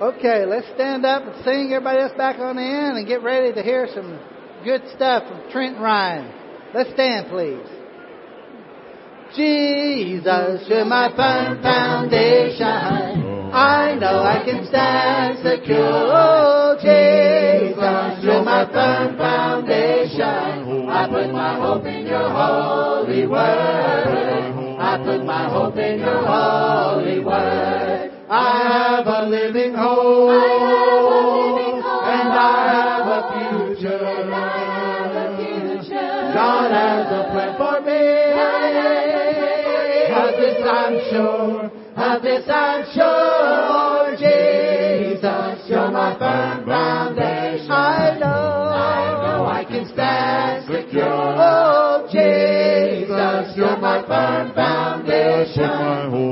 Okay, let's stand up and sing. Everybody else back on the end and get ready to hear some good stuff from Trent Ryan. Let's stand, please. Jesus, you're my firm foundation. I know I can stand secure. Oh, Jesus, you're my firm foundation. I put my hope in your holy word. I put my hope in your holy word. I have a living hope. And I have a future. God has a plan for me. Of this I'm sure. Of this I'm sure. Jesus, you're my firm foundation. I know. I know I can stand secure. Oh, Jesus, you're my firm foundation.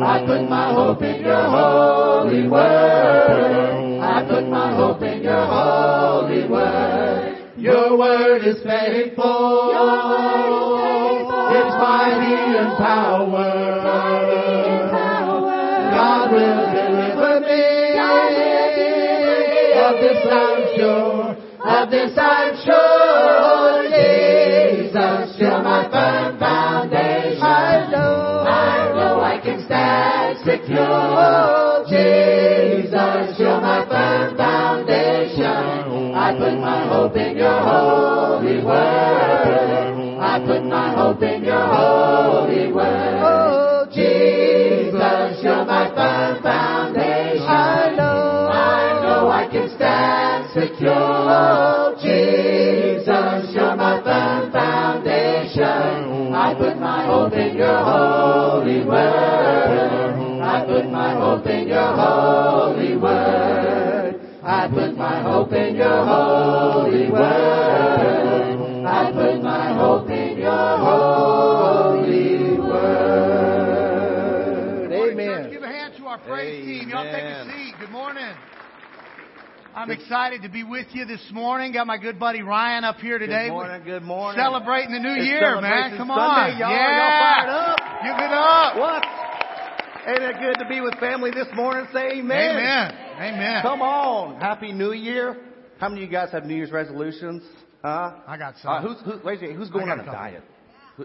I put my hope in your holy word. I put my hope in your holy word. Your word is faithful. It's mighty in power. God will deliver me. Of this I'm sure. Of this I'm sure. Jesus, you're my firm secure. Jesus, you're my firm foundation. I put my hope in your holy word. I put my hope in your holy word. Jesus, you're my firm foundation. I know. I know I can stand secure. Jesus, you're my firm foundation. I put my hope in your holy word. I put my hope in your holy word. I put my hope in your holy word. I put my hope in your holy word. Church, Amen. give a hand to our praise team. Y'all take a seat. Good morning. I'm excited to be with you this morning. Got my good buddy Ryan up here today. Good morning, good morning. Celebrating the new It's year, man. Celebration Come Sunday, on. y'all. Yeah. Y'all fired up? Give it up. What? Ain't it good to be with family this morning? Say amen. Amen. Amen. Come on. Happy New Year. How many of you guys have New Year's resolutions? Huh? I got some. Uh, who's, who, wait, who's going on a couple. diet?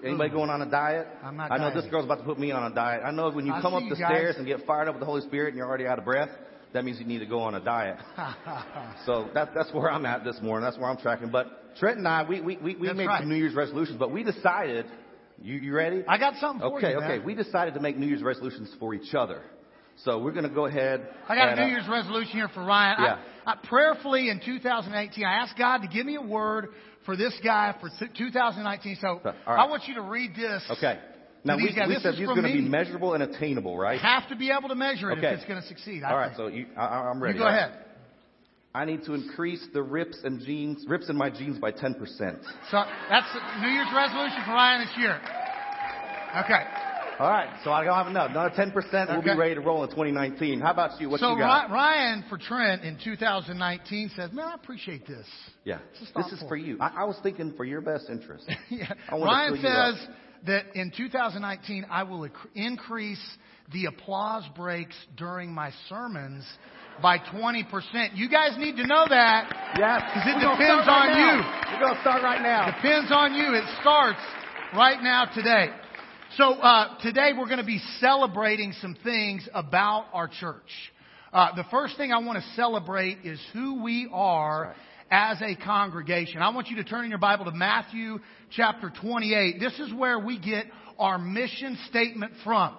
Anybody going on a diet? I'm not I know dieting. this girl's about to put me on a diet. I know when you I come up the stairs and get fired up with the Holy Spirit and you're already out of breath, that means you need to go on a diet. So that, that's where I'm at this morning. That's where I'm tracking. But Trent and I, we, we, we, we That's made right. some New Year's resolutions, but we decided, you, you ready? I got something for Okay, you. man. okay. We decided to make New Year's resolutions for each other. So we're going to go ahead. I got and, a uh, New Year's resolution here for Ryan. Yeah. I, prayerfully in 2018, I asked God to give me a word for this guy for 2019. So right. I want you to read this. Okay. Now we, guys. we This said is these are going to be measurable and attainable, right? You have to be able to measure it Okay. if it's going to succeed. I All right. So you, I, I- I'm ready. you go ahead. I need to increase the rips and jeans, rips in my jeans by 10%. So that's the New Year's resolution for Ryan this year. Okay. All right. So I don't have enough. Another 10%. We'll be ready to roll in 2019. How about you? What so you got? Ry- Ryan for Trent in 2019 says, "Man, I appreciate this." yeah. This is This is for you. I, I was thinking for your best interest. yeah. Ryan fill you up. says that in 2019 I will inc- increase the applause breaks during my sermons by 20%. You guys need to know that. Yes. 'Cause it We're depends right on now. you. We're going to start right now. Depends on you. It starts right now today. So uh, today we're going to be celebrating some things about our church. Uh, the first thing I want to celebrate is who we are as a congregation. I want you to turn in your Bible to Matthew chapter 28. This is where we get our mission statement from.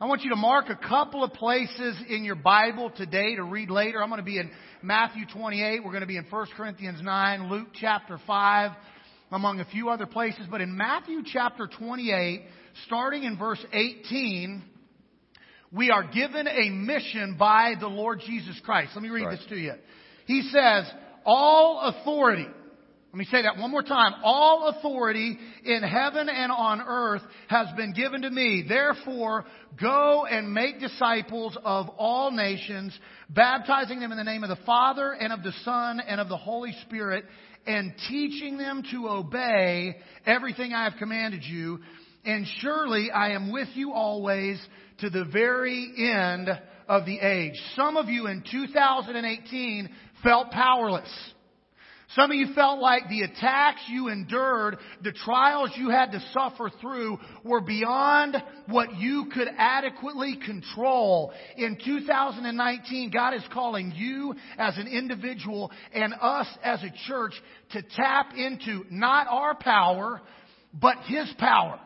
I want you to mark a couple of places in your Bible today to read later. I'm going to be in Matthew 28. We're going to be in 1 Corinthians 9, Luke chapter 5, among a few other places. But in Matthew chapter 28, starting in verse 18, we are given a mission by the Lord Jesus Christ. Let me read Right. this to you. He says, all authority. Let me say that one more time. All authority in heaven and on earth has been given to me. Therefore, go and make disciples of all nations, baptizing them in the name of the Father and of the Son and of the Holy Spirit, and teaching them to obey everything I have commanded you. And surely I am with you always to the very end of the age. Some of you in 2018 felt powerless. Some of you felt like the attacks you endured, the trials you had to suffer through were beyond what you could adequately control. In 2019, God is calling you as an individual and us as a church to tap into not our power, but His power.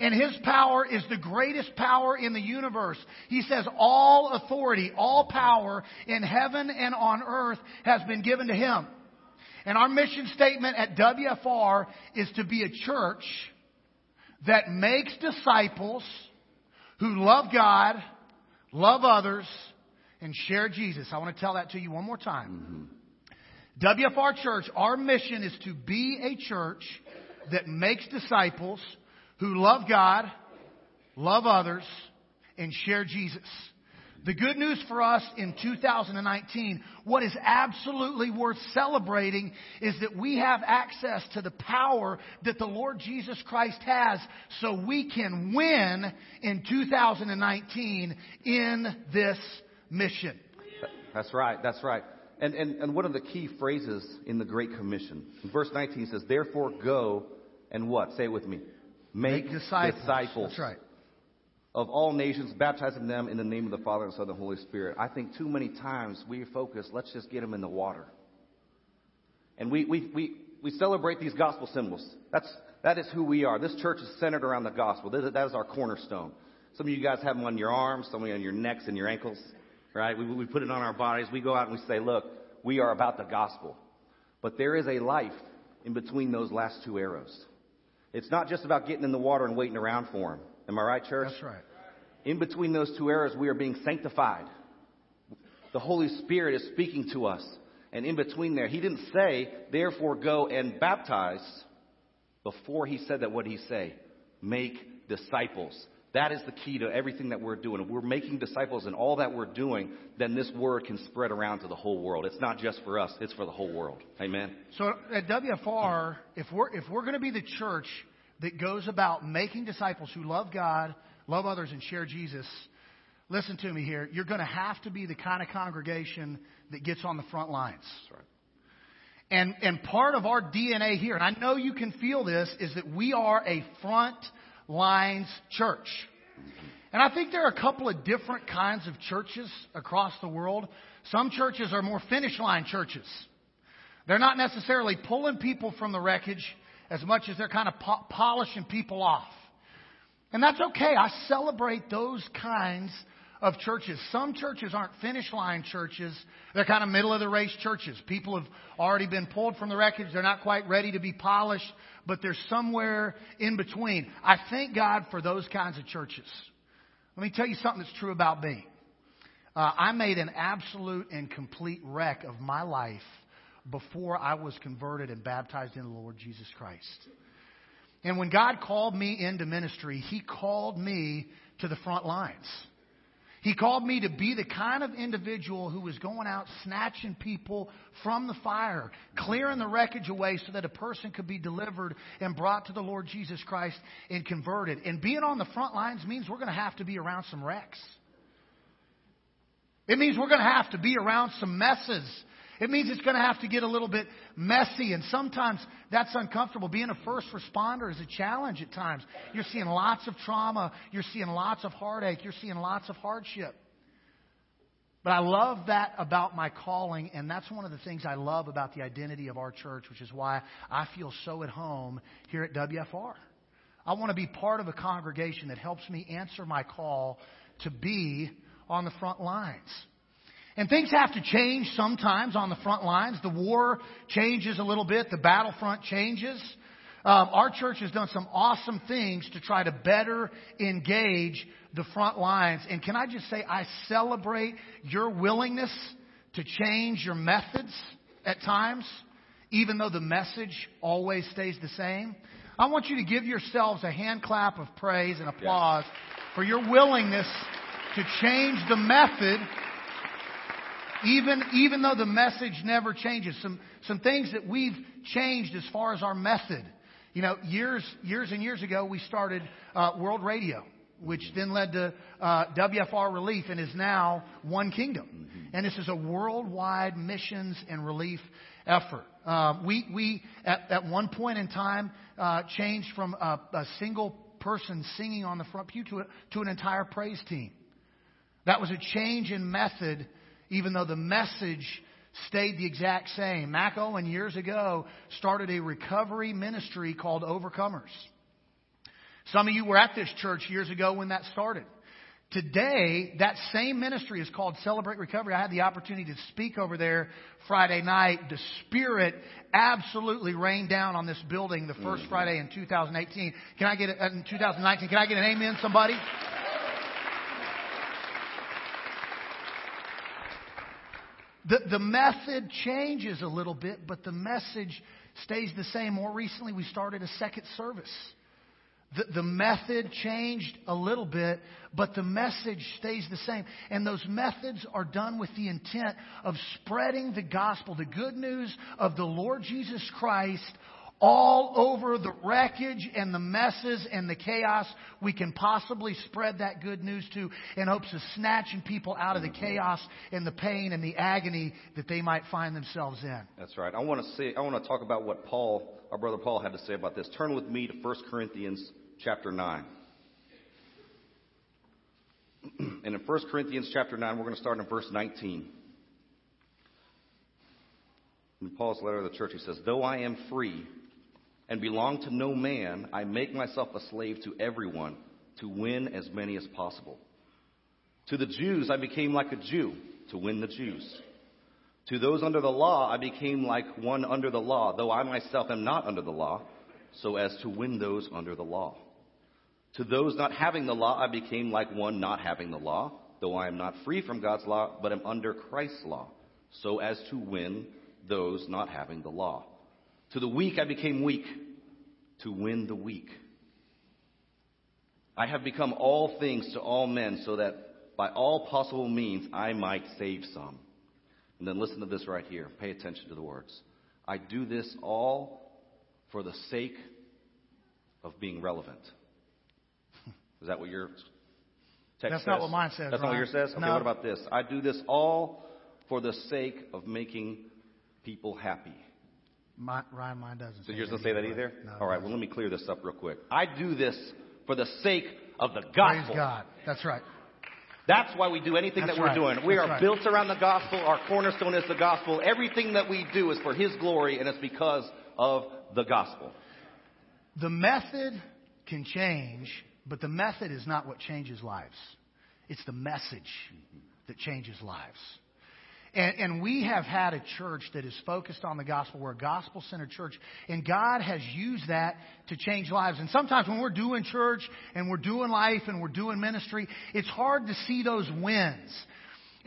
And His power is the greatest power in the universe. He says all authority, all power in heaven and on earth has been given to Him. And our mission statement at WFR is to be a church that makes disciples who love God, love others, and share Jesus. I want to tell that to you one more time. Mm-hmm. WFR Church, our mission is to be a church that makes disciples who love God, love others, and share Jesus. The good news for us in 2019, what is absolutely worth celebrating is that we have access to the power that the Lord Jesus Christ has so we can win in 2019 in this mission. That's right, that's right. And, and, and one of the key phrases in the Great Commission, in verse 19 says, Therefore go and what? Say it with me. Make, Make disciples. disciples. That's right of all nations, baptizing them in the name of the Father and Son and the Holy Spirit. I think too many times we focus, let's just get them in the water. And we, we, we, we celebrate these gospel symbols. That's, that is who we are. This church is centered around the gospel. That is our cornerstone. Some of you guys have them on your arms, some of you on your necks and your ankles, right? We, we put it on our bodies. We go out and we say, look, we are about the gospel. But there is a life in between those last two arrows. It's not just about getting in the water and waiting around for them. Am I right, church? That's right. In between those two eras, we are being sanctified. The Holy Spirit is speaking to us. And in between there, He didn't say, therefore go and baptize. Before He said that, what did He say? Make disciples. That is the key to everything that we're doing. If we're making disciples in all that we're doing, then this word can spread around to the whole world. It's not just for us, it's for the whole world. Amen. So at WFR, if we're if we're going to be the church that goes about making disciples who love God, love others, and share Jesus, listen to me here. You're going to have to be the kind of congregation that gets on the front lines. Right. And, and part of our DNA here, and I know you can feel this, is that we are a front lines church. And I think there are a couple of different kinds of churches across the world. Some churches are more finish line churches. They're not necessarily pulling people from the wreckage as much as they're kind of po- polishing people off. And that's okay. I celebrate those kinds of churches. Some churches aren't finish line churches. They're kind of middle of the race churches. People have already been pulled from the wreckage. They're not quite ready to be polished, but they're somewhere in between. I thank God for those kinds of churches. Let me tell you something that's true about me. Uh, I made an absolute and complete wreck of my life before I was converted and baptized in the Lord Jesus Christ. And when God called me into ministry, He called me to the front lines. He called me to be the kind of individual who was going out snatching people from the fire, clearing the wreckage away so that a person could be delivered and brought to the Lord Jesus Christ and converted. And being on the front lines means we're going to have to be around some wrecks. It means we're going to have to be around some messes it means it's going to have to get a little bit messy, and sometimes that's uncomfortable. Being a first responder is a challenge at times. You're seeing lots of trauma, you're seeing lots of heartache, you're seeing lots of hardship. But I love that about my calling, and that's one of the things I love about the identity of our church, which is why I feel so at home here at WFR. I want to be part of a congregation that helps me answer my call to be on the front lines. And things have to change sometimes on the front lines. The war changes a little bit. The battlefront changes. Um, our church has done some awesome things to try to better engage the front lines. And can I just say, I celebrate your willingness to change your methods at times, even though the message always stays the same. I want you to give yourselves a hand clap of praise and applause for your willingness to change the method even, even though the message never changes, some, some things that we've changed as far as our method. You know, years, years and years ago, we started uh, World Radio. which then led to uh, WFR Relief and is now One Kingdom. And this is a worldwide missions and relief effort. Uh, we we at, at one point in time uh, changed from a, a single person singing on the front pew to, a, to an entire praise team. That was a change in method, even though the message stayed the exact same. Mac Owen years ago started a recovery ministry called Overcomers. Some of you were at this church years ago when that started. Today, that same ministry is called Celebrate Recovery. I had the opportunity to speak over there Friday night. The Spirit absolutely rained down on this building the 1st mm-hmm. Friday in 2018. Can I get it in 2019? Can I get an amen, somebody? The, the method changes a little bit, but the message stays the same. More recently, we started a second service. The, the method changed a little bit, but the message stays the same. And those methods are done with the intent of spreading the gospel, the good news of the Lord Jesus Christ all over the wreckage and the messes and the chaos we can possibly spread that good news to in hopes of snatching people out of the chaos and the pain and the agony that they might find themselves in. That's right. I want to say I want to talk about what Paul, our brother Paul had to say about this. Turn with me to 1 Corinthians chapter 9. and in 1 Corinthians chapter 9, we're going to start in verse 19. In Paul's letter to the church, he says, Though I am free and belong to no man, I make myself a slave to everyone to win as many as possible. To the Jews, I became like a Jew to win the Jews. To those under the law, I became like one under the law, though I myself am not under the law, so as to win those under the law. To those not having the law, I became like one not having the law, though I am not free from God's law, but am under Christ's law, so as to win those not having the law. To the weak, I became weak to win the weak. I have become all things to all men, so that by all possible means I might save some. And then listen to this right here. Pay attention to the words. I do this all for the sake of being relevant. Is that what your text says? That's says? not what mine says. That's Ryan. not what yours says? Okay, no. what about this? I do this all for the sake of making people happy. My, Ryan, mine doesn't. So yours doesn't say that either? No, all right, well, let me clear this up real quick. I do this for the sake of the gospel. Praise God. That's right. That's why we do anything That's that we're right. doing. We That's are right. built around the gospel. Our cornerstone is the gospel. Everything that we do is for His glory, and it's because of the gospel. The method can change, but the method is not what changes lives. It's the message that changes lives. And, and, we have had a church that is focused on the gospel. We're a gospel centered church. And God has used that to change lives. And sometimes when we're doing church and we're doing life and we're doing ministry, it's hard to see those wins.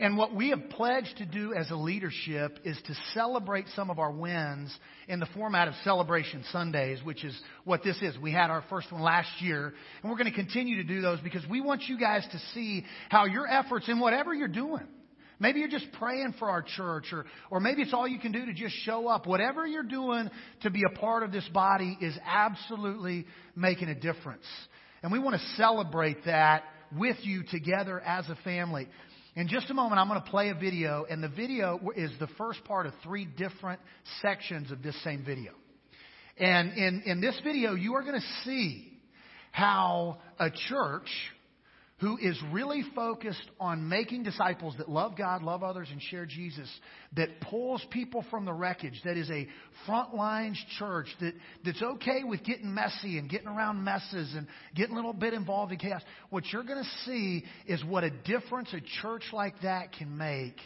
And what we have pledged to do as a leadership is to celebrate some of our wins in the format of Celebration Sundays, which is what this is. We had our first one last year, and we're going to continue to do those because we want you guys to see how your efforts in whatever you're doing, Maybe you're just praying for our church, or, or maybe it's all you can do to just show up. Whatever you're doing to be a part of this body is absolutely making a difference. And we want to celebrate that with you together as a family. In just a moment, I'm going to play a video, and the video is the first part of three different sections of this same video. And in, in this video, you are going to see how a church who is really focused on making disciples that love God, love others, and share Jesus, that pulls people from the wreckage, that is a front lines church that, that's okay with getting messy and getting around messes and getting a little bit involved in chaos. What you're going to see is what a difference a church like that can make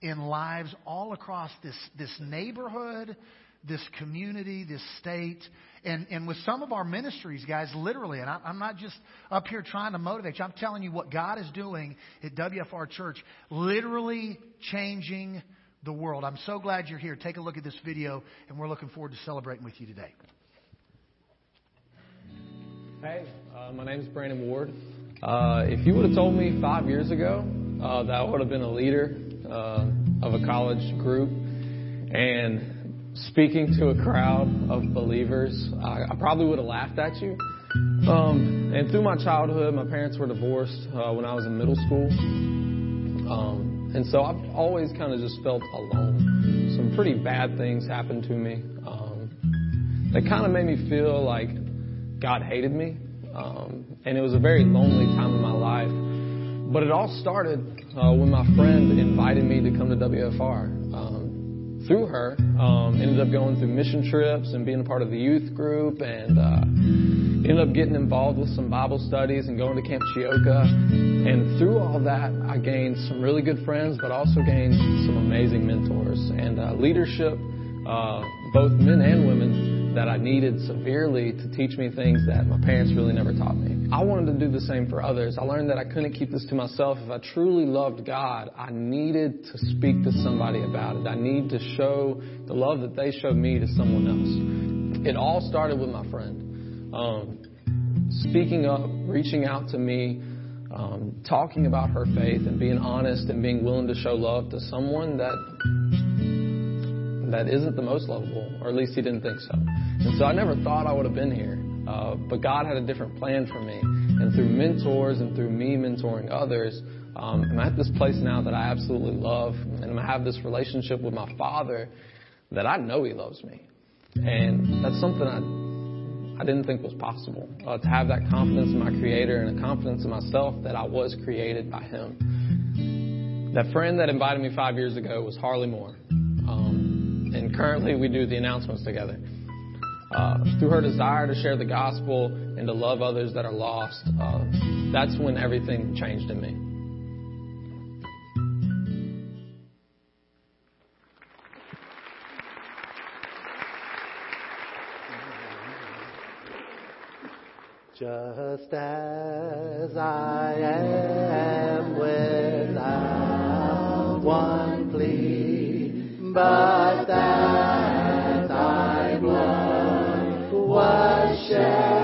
in lives all across this, this neighborhood, this community, this state, and, and with some of our ministries, guys, literally, and I, I'm not just up here trying to motivate you, I'm telling you what God is doing at WFR Church, literally changing the world. I'm so glad you're here. Take a look at this video, and we're looking forward to celebrating with you today. Hey, uh, my name is Brandon Ward. Uh, if you would have told me five years ago uh, that I would have been a leader uh, of a college group and speaking to a crowd of believers, I, I probably would have laughed at you. Um, and through my childhood, my parents were divorced uh, when I was in middle school. Um, and so I've always kind of just felt alone. Some pretty bad things happened to me um, that kind of made me feel like God hated me. Um, and it was a very lonely time in my life. But it all started uh, when my friend invited me to come to WFR. Through her, um, ended up going through mission trips and being a part of the youth group and uh, ended up getting involved with some Bible studies and going to Camp Chioka. And through all that, I gained some really good friends, but also gained some amazing mentors and uh, leadership, uh, both men and women, that I needed severely to teach me things that my parents really never taught me. I wanted to do the same for others. I learned that I couldn't keep this to myself. If I truly loved God, I needed to speak to somebody about it. I need to show the love that they showed me to someone else. It all started with my friend um, speaking up, reaching out to me, um, talking about her faith, and being honest and being willing to show love to someone that that isn't the most lovable, or at least he didn't think so. And so I never thought I would have been here, uh, but God had a different plan for me. And through mentors and through me mentoring others, um, I'm at this place now that I absolutely love, and I have this relationship with my Father that I know He loves me, and that's something I I didn't think was possible. Uh, to have that confidence in my Creator and a confidence in myself that I was created by Him. That friend that invited me five years ago was Harley Moore. And currently we do the announcements together. Uh, through her desire to share the gospel and to love others that are lost, uh, that's when everything changed in me. Just as I am without one plea, but that thy blood was shed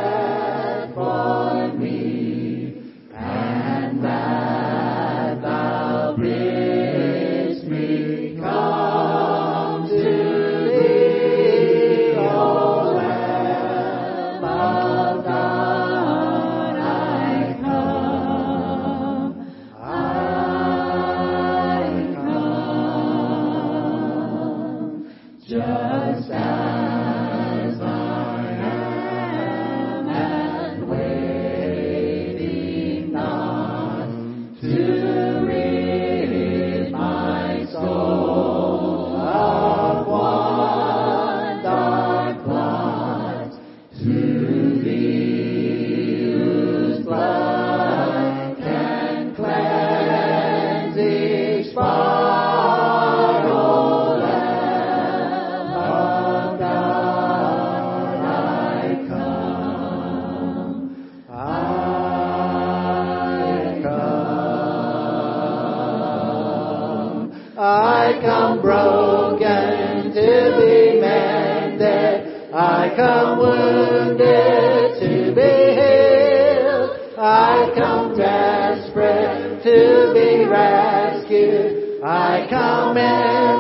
come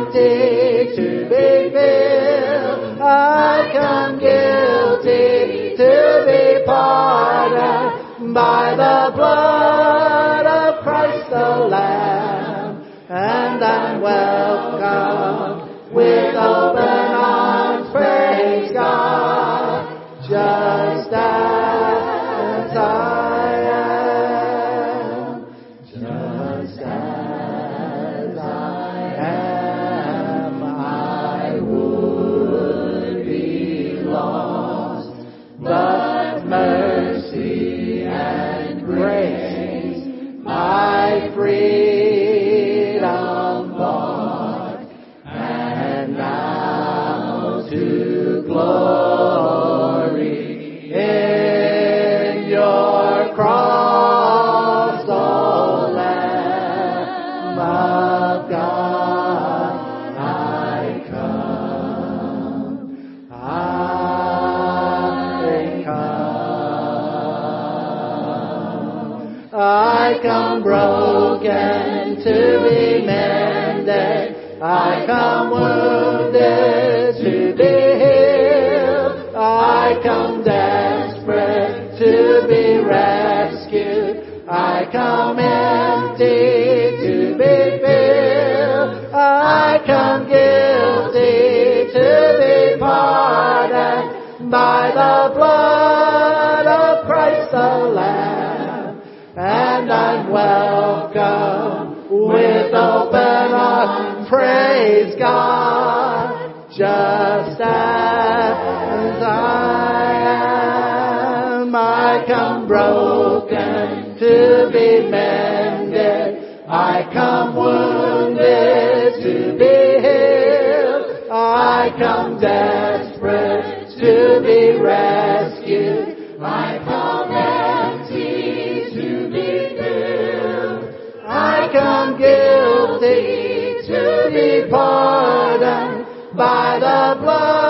I come broken to be mended. I come wounded to be healed. I come desperate to be rescued. I come empty to be filled. I come guilty to be pardoned by the blood of Christ the Lamb. Welcome with open arms. Praise God. Just as I am, I come broken to be mended. I come wounded to be healed. I come desperate to be rescued. Guilty to be pardoned by the blood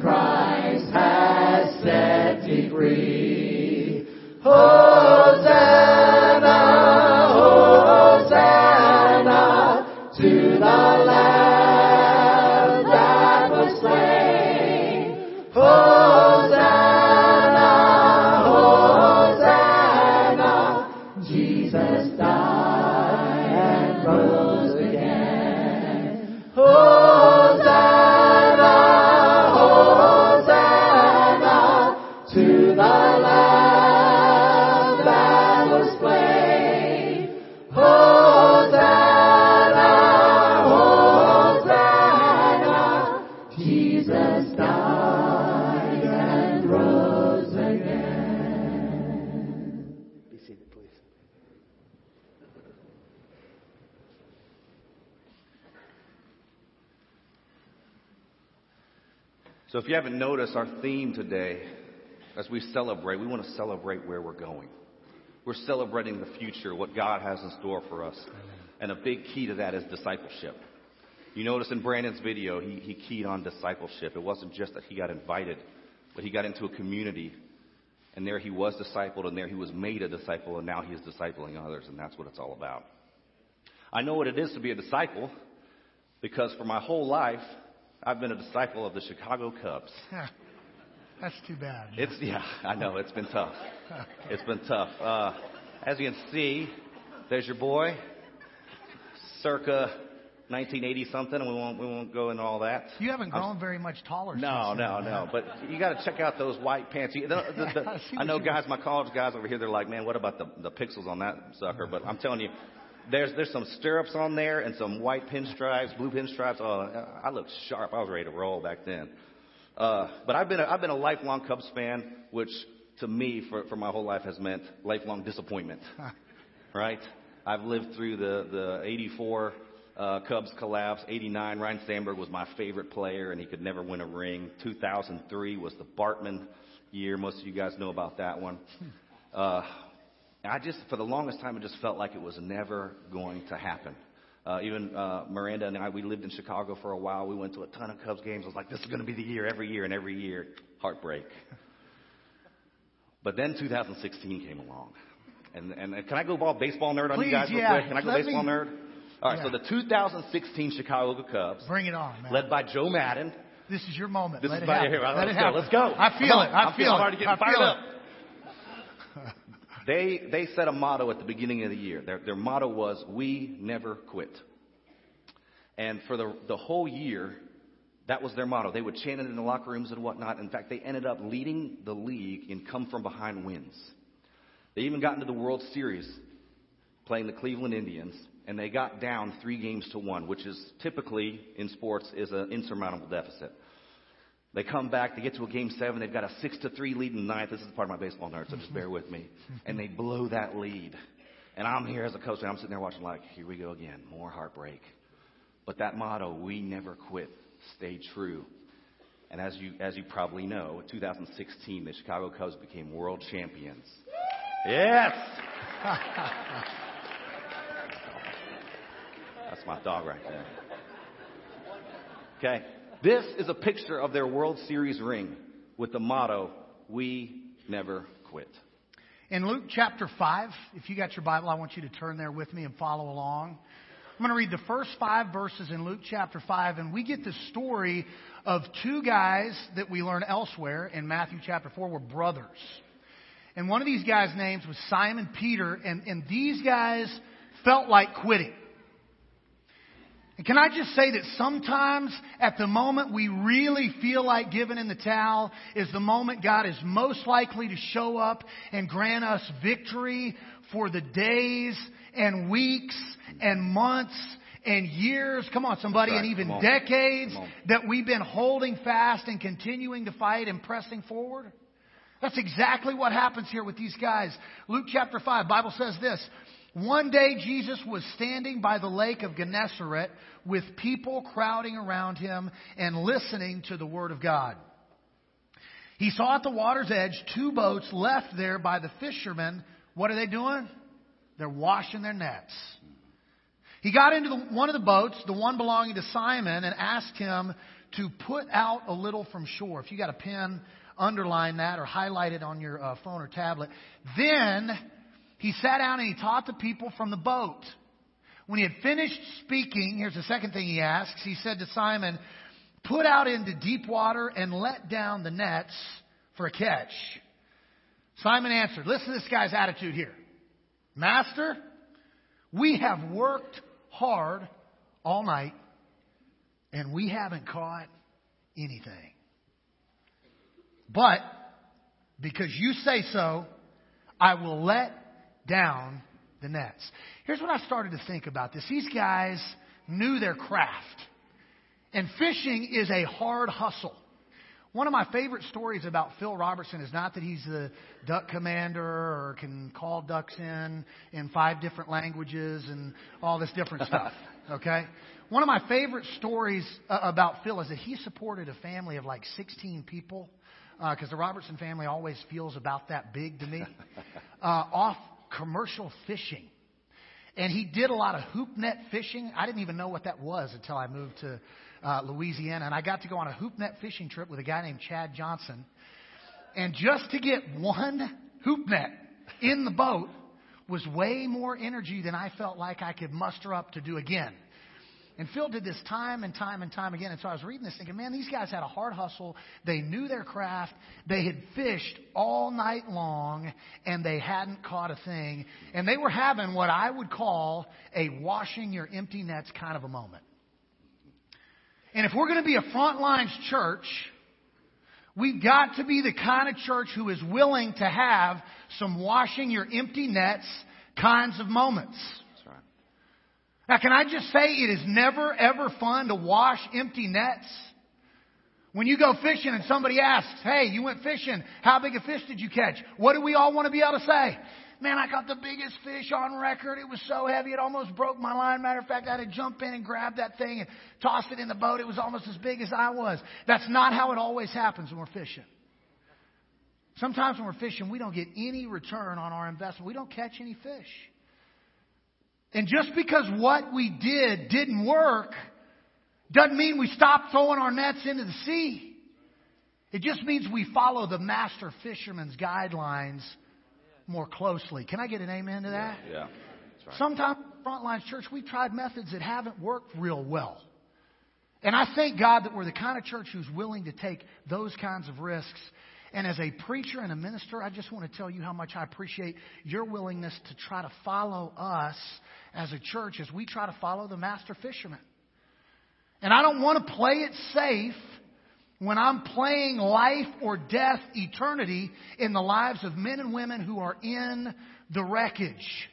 Christ theme today, as we celebrate, we want to celebrate where we're going. We're celebrating the future, what God has in store for us. And a big key to that is discipleship. You notice in Brandon's video, he, he keyed on discipleship. It wasn't just that he got invited, but he got into a community. And there he was discipled, and there he was made a disciple, and now he is discipling others, and that's what it's all about. I know what it is to be a disciple because for my whole life, I've been a disciple of the Chicago Cubs. That's too bad. It's yeah, I know it's been tough. It's been tough. Uh, as you can see, there's your boy, circa 1980 something, and we won't we won't go into all that. You haven't grown very much taller. No, since no, no. But you got to check out those white pants. You, the, the, the, I see I what know guys, my college guys over here, they're like, man, what about the the pixels on that sucker? But I'm telling you, there's there's some stirrups on there and some white pinstripes, blue pinstripes. Oh, I looked sharp. I was ready to roll back then. Uh, but I've been a, I've been a lifelong Cubs fan, which to me for for my whole life has meant lifelong disappointment. right? I've lived through the the '84 uh, Cubs collapse. '89, Ryne Sandberg was my favorite player, and he could never win a ring. 2003 was the Bartman year. Most of you guys know about that one. Uh, I just, for the longest time, it just felt like it was never going to happen. Uh, even uh, Miranda and I, we lived in Chicago for a while. We went to a ton of Cubs games. I was like, this is going to be the year, every year, and every year, heartbreak. But then 2016 came along. And, and, and can I go ball baseball nerd on Please, you guys real yeah. quick? Can I go Let baseball me- nerd? All right, so the 2016 Chicago Cubs, Bring it on, man. led by Joe Maddon. this is your moment. This Let is it by happen. here. Let Let's it go. happen. Let's go. I feel Come it. on. I I'm feel feeling- it. already getting I fired up. it. They they set a motto at the beginning of the year. Their their motto was "We never quit." And for the the whole year, that was their motto. They would chant it in the locker rooms and whatnot. In fact, they ended up leading the league in come from behind wins. They even got into the World Series playing the Cleveland Indians, and they got down three games to one, which is typically in sports is an insurmountable deficit. They come back, they get to a game seven, they've got a six to three lead in the ninth. This is part of my baseball nerd, so just mm-hmm. bear with me. And they blow that lead. And I'm here as a coach, and I'm sitting there watching like, here we go again, more heartbreak. But that motto, we never quit, stayed true. And as you as you probably know, in 2016, the Chicago Cubs became world champions. Yes. That's my dog right there. Okay. This is a picture of their World Series ring with the motto, We never quit. In Luke chapter 5, if you got your Bible, I want you to turn there with me and follow along. I'm going to read the first five verses in Luke chapter 5, and we get the story of two guys that we learn elsewhere in Matthew chapter 4 were brothers. And one of these guys' names was Simon Peter, and, and these guys felt like quitting. And can I just say that sometimes at the moment we really feel like giving in the towel is the moment God is most likely to show up and grant us victory for the days and weeks and months and years, come on somebody, right. and even decades that we've been holding fast and continuing to fight and pressing forward. That's exactly what happens here with these guys. Luke chapter 5, Bible says this. One day Jesus was standing by the lake of Gennesaret with people crowding around him and listening to the word of God. He saw at the water's edge two boats left there by the fishermen. What are they doing? They're washing their nets. He got into the, one of the boats, the one belonging to Simon, and asked him to put out a little from shore. If you got a pen, underline that or highlight it on your uh, phone or tablet. Then he sat down and he taught the people from the boat. When he had finished speaking, here's the second thing he asks. He said to Simon, Put out into deep water and let down the nets for a catch. Simon answered, Listen to this guy's attitude here. Master, we have worked hard all night and we haven't caught anything. But because you say so, I will let down the nets. Here's what I started to think about this. These guys knew their craft. And fishing is a hard hustle. One of my favorite stories about Phil Robertson is not that he's the duck commander or can call ducks in in five different languages and all this different stuff. Okay? One of my favorite stories uh, about Phil is that he supported a family of like 16 people because the Robertson family always feels about that big to me uh, off commercial fishing. And he did a lot of hoop net fishing. I didn't even know what that was until I moved to uh, Louisiana. And I got to go on a hoop net fishing trip with a guy named Chad Johnson. And just to get one hoop net in the boat was way more energy than I felt like I could muster up to do again. And Phil did this time and time and time again. And so I was reading this thinking, man, these guys had a hard hustle. They knew their craft. They had fished all night long and they hadn't caught a thing. And they were having what I would call a washing your empty nets kind of a moment. And if we're going to be a frontlines church, we've got to be the kind of church who is willing to have some washing your empty nets kinds of moments. Now, can I just say it is never ever fun to wash empty nets? When you go fishing and somebody asks, hey, you went fishing, how big a fish did you catch? What do we all want to be able to say? Man, I caught the biggest fish on record. It was so heavy, it almost broke my line. Matter of fact, I had to jump in and grab that thing and toss it in the boat. It was almost as big as I was. That's not how it always happens when we're fishing. Sometimes when we're fishing, we don't get any return on our investment. We don't catch any fish. And just because what we did didn't work doesn't mean we stop throwing our nets into the sea. It just means we follow the master fisherman's guidelines more closely. Can I get an amen to that? Yeah. That's right. Sometimes, Frontlines Church, we've tried methods that haven't worked real well. And I thank God that we're the kind of church who's willing to take those kinds of risks. And as a preacher and a minister, I just want to tell you how much I appreciate your willingness to try to follow us as a church as we try to follow the master fisherman. And I don't want to play it safe when I'm playing life or death eternity in the lives of men and women who are in the wreckage.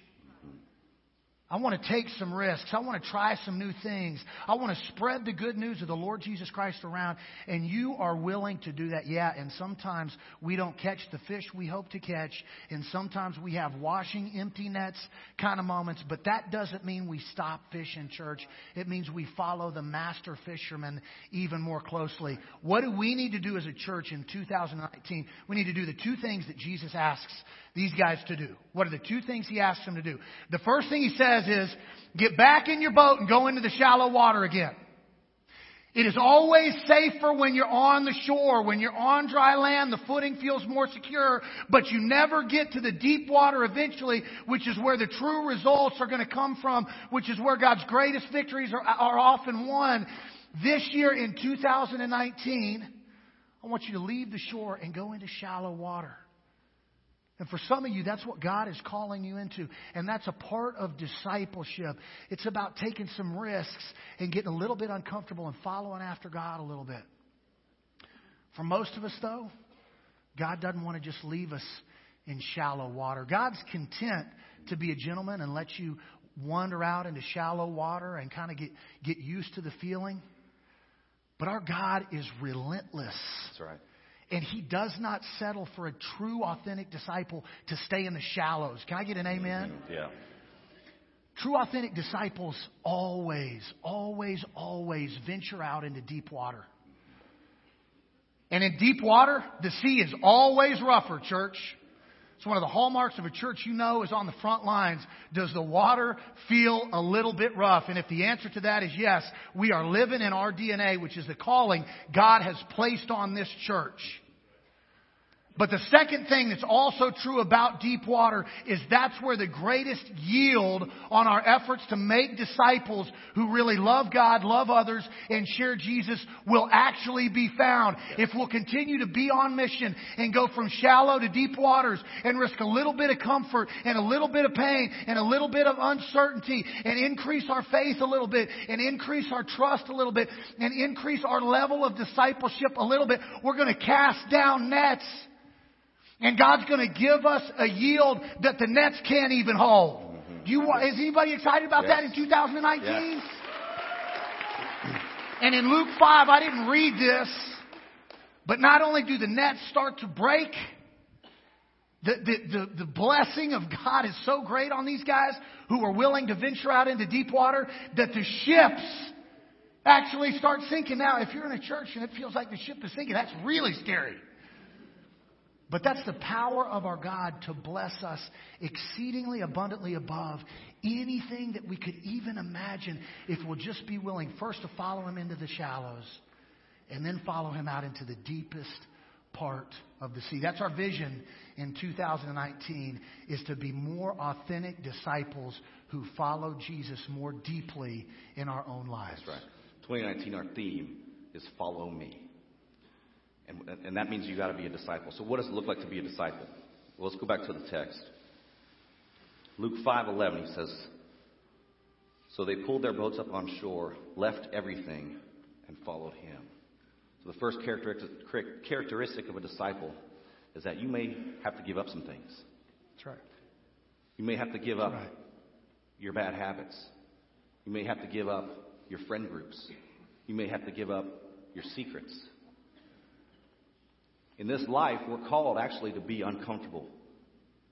I want to take some risks. I want to try some new things. I want to spread the good news of the Lord Jesus Christ around. And you are willing to do that. Yeah, and sometimes we don't catch the fish we hope to catch. And sometimes we have washing empty nets kind of moments. But that doesn't mean we stop fishing, church. It means we follow the master fisherman even more closely. What do we need to do as a church in 2019? We need to do the two things that Jesus asks these guys to do. What are the two things he asks them to do? The first thing he says is, get back in your boat and go into the shallow water again. It is always safer when you're on the shore. When you're on dry land, the footing feels more secure, but you never get to the deep water eventually, which is where the true results are going to come from, which is where God's greatest victories are, are often won. This year in 2019, I want you to leave the shore and go into shallow water. And for some of you, that's what God is calling you into. And that's a part of discipleship. It's about taking some risks and getting a little bit uncomfortable and following after God a little bit. For most of us, though, God doesn't want to just leave us in shallow water. God's content to be a gentleman and let you wander out into shallow water and kind of get, get used to the feeling. But our God is relentless. That's right. And he does not settle for a true, authentic disciple to stay in the shallows. Can I get an amen? Mm-hmm. Yeah. True, authentic disciples always, always, always venture out into deep water. And in deep water, the sea is always rougher, church. It's one of the hallmarks of a church you know is on the front lines. Does the water feel a little bit rough? And if the answer to that is yes, we are living in our DNA, which is the calling God has placed on this church. But the second thing that's also true about deep water is that's where the greatest yield on our efforts to make disciples who really love God, love others, and share Jesus will actually be found. If we'll continue to be on mission and go from shallow to deep waters and risk a little bit of comfort and a little bit of pain and a little bit of uncertainty and increase our faith a little bit and increase our trust a little bit and increase our level of discipleship a little bit, we're going to cast down nets. And God's going to give us a yield that the nets can't even hold. Mm-hmm. Do you, is anybody excited about that in 2019? Yes. And in Luke 5, I didn't read this, but not only do the nets start to break, the, the, the, the, blessing of God is so great on these guys who are willing to venture out into deep water that the ships actually start sinking. Now, if you're in a church and it feels like the ship is sinking, that's really scary. But that's the power of our God to bless us exceedingly abundantly above anything that we could even imagine if we'll just be willing first to follow Him into the shallows and then follow Him out into the deepest part of the sea. That's our vision in 2019 is to be more authentic disciples who follow Jesus more deeply in our own lives. That's right. 2019, our theme is follow me. And, and that means you got to be a disciple. So what does it look like to be a disciple? Well, let's go back to the text. Luke 5:11 he says, "So they pulled their boats up on shore, left everything, and followed him. So the first characteristic of a disciple is that you may have to give up some things. That's right. You may have to give up right. your bad habits. You may have to give up your friend groups. You may have to give up your secrets. In this life, we're called actually to be uncomfortable.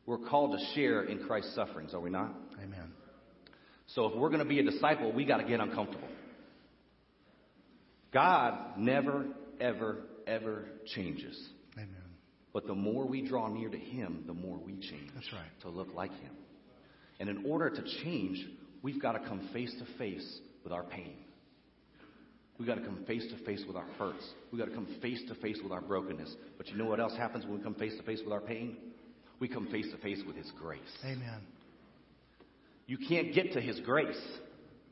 We're called to share in Christ's sufferings, are we not? Amen. So if we're going to be a disciple, we got to get uncomfortable. God never, ever, ever changes. Amen. But the more we draw near to Him, the more we change. That's right. To look like Him. And in order to change, we've got to come face to face with our pain. We've got to come face to face with our hurts. We've got to come face to face with our brokenness. But you know what else happens when we come face to face with our pain? We come face to face with His grace. Amen. You can't get to His grace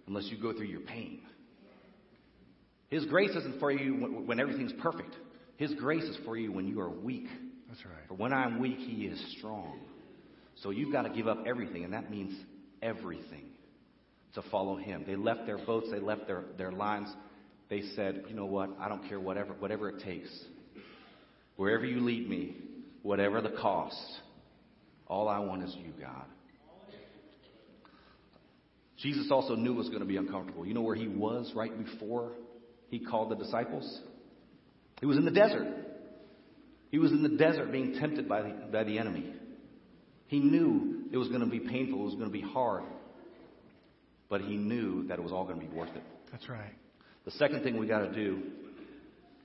unless you go through your pain. His grace isn't for you when, when everything's perfect. His grace is for you when you are weak. That's right. For when I'm weak, He is strong. So you've got to give up everything, and that means everything to follow Him. They left their boats, they left their, their lines. They said, you know what? I don't care whatever, whatever it takes. Wherever you lead me, whatever the cost, all I want is you, God. Jesus also knew it was going to be uncomfortable. You know where he was right before he called the disciples? He was in the desert. He was in the desert being tempted by the, by the enemy. He knew it was going to be painful, it was going to be hard, but he knew that it was all going to be worth it. That's right. The second thing we got to do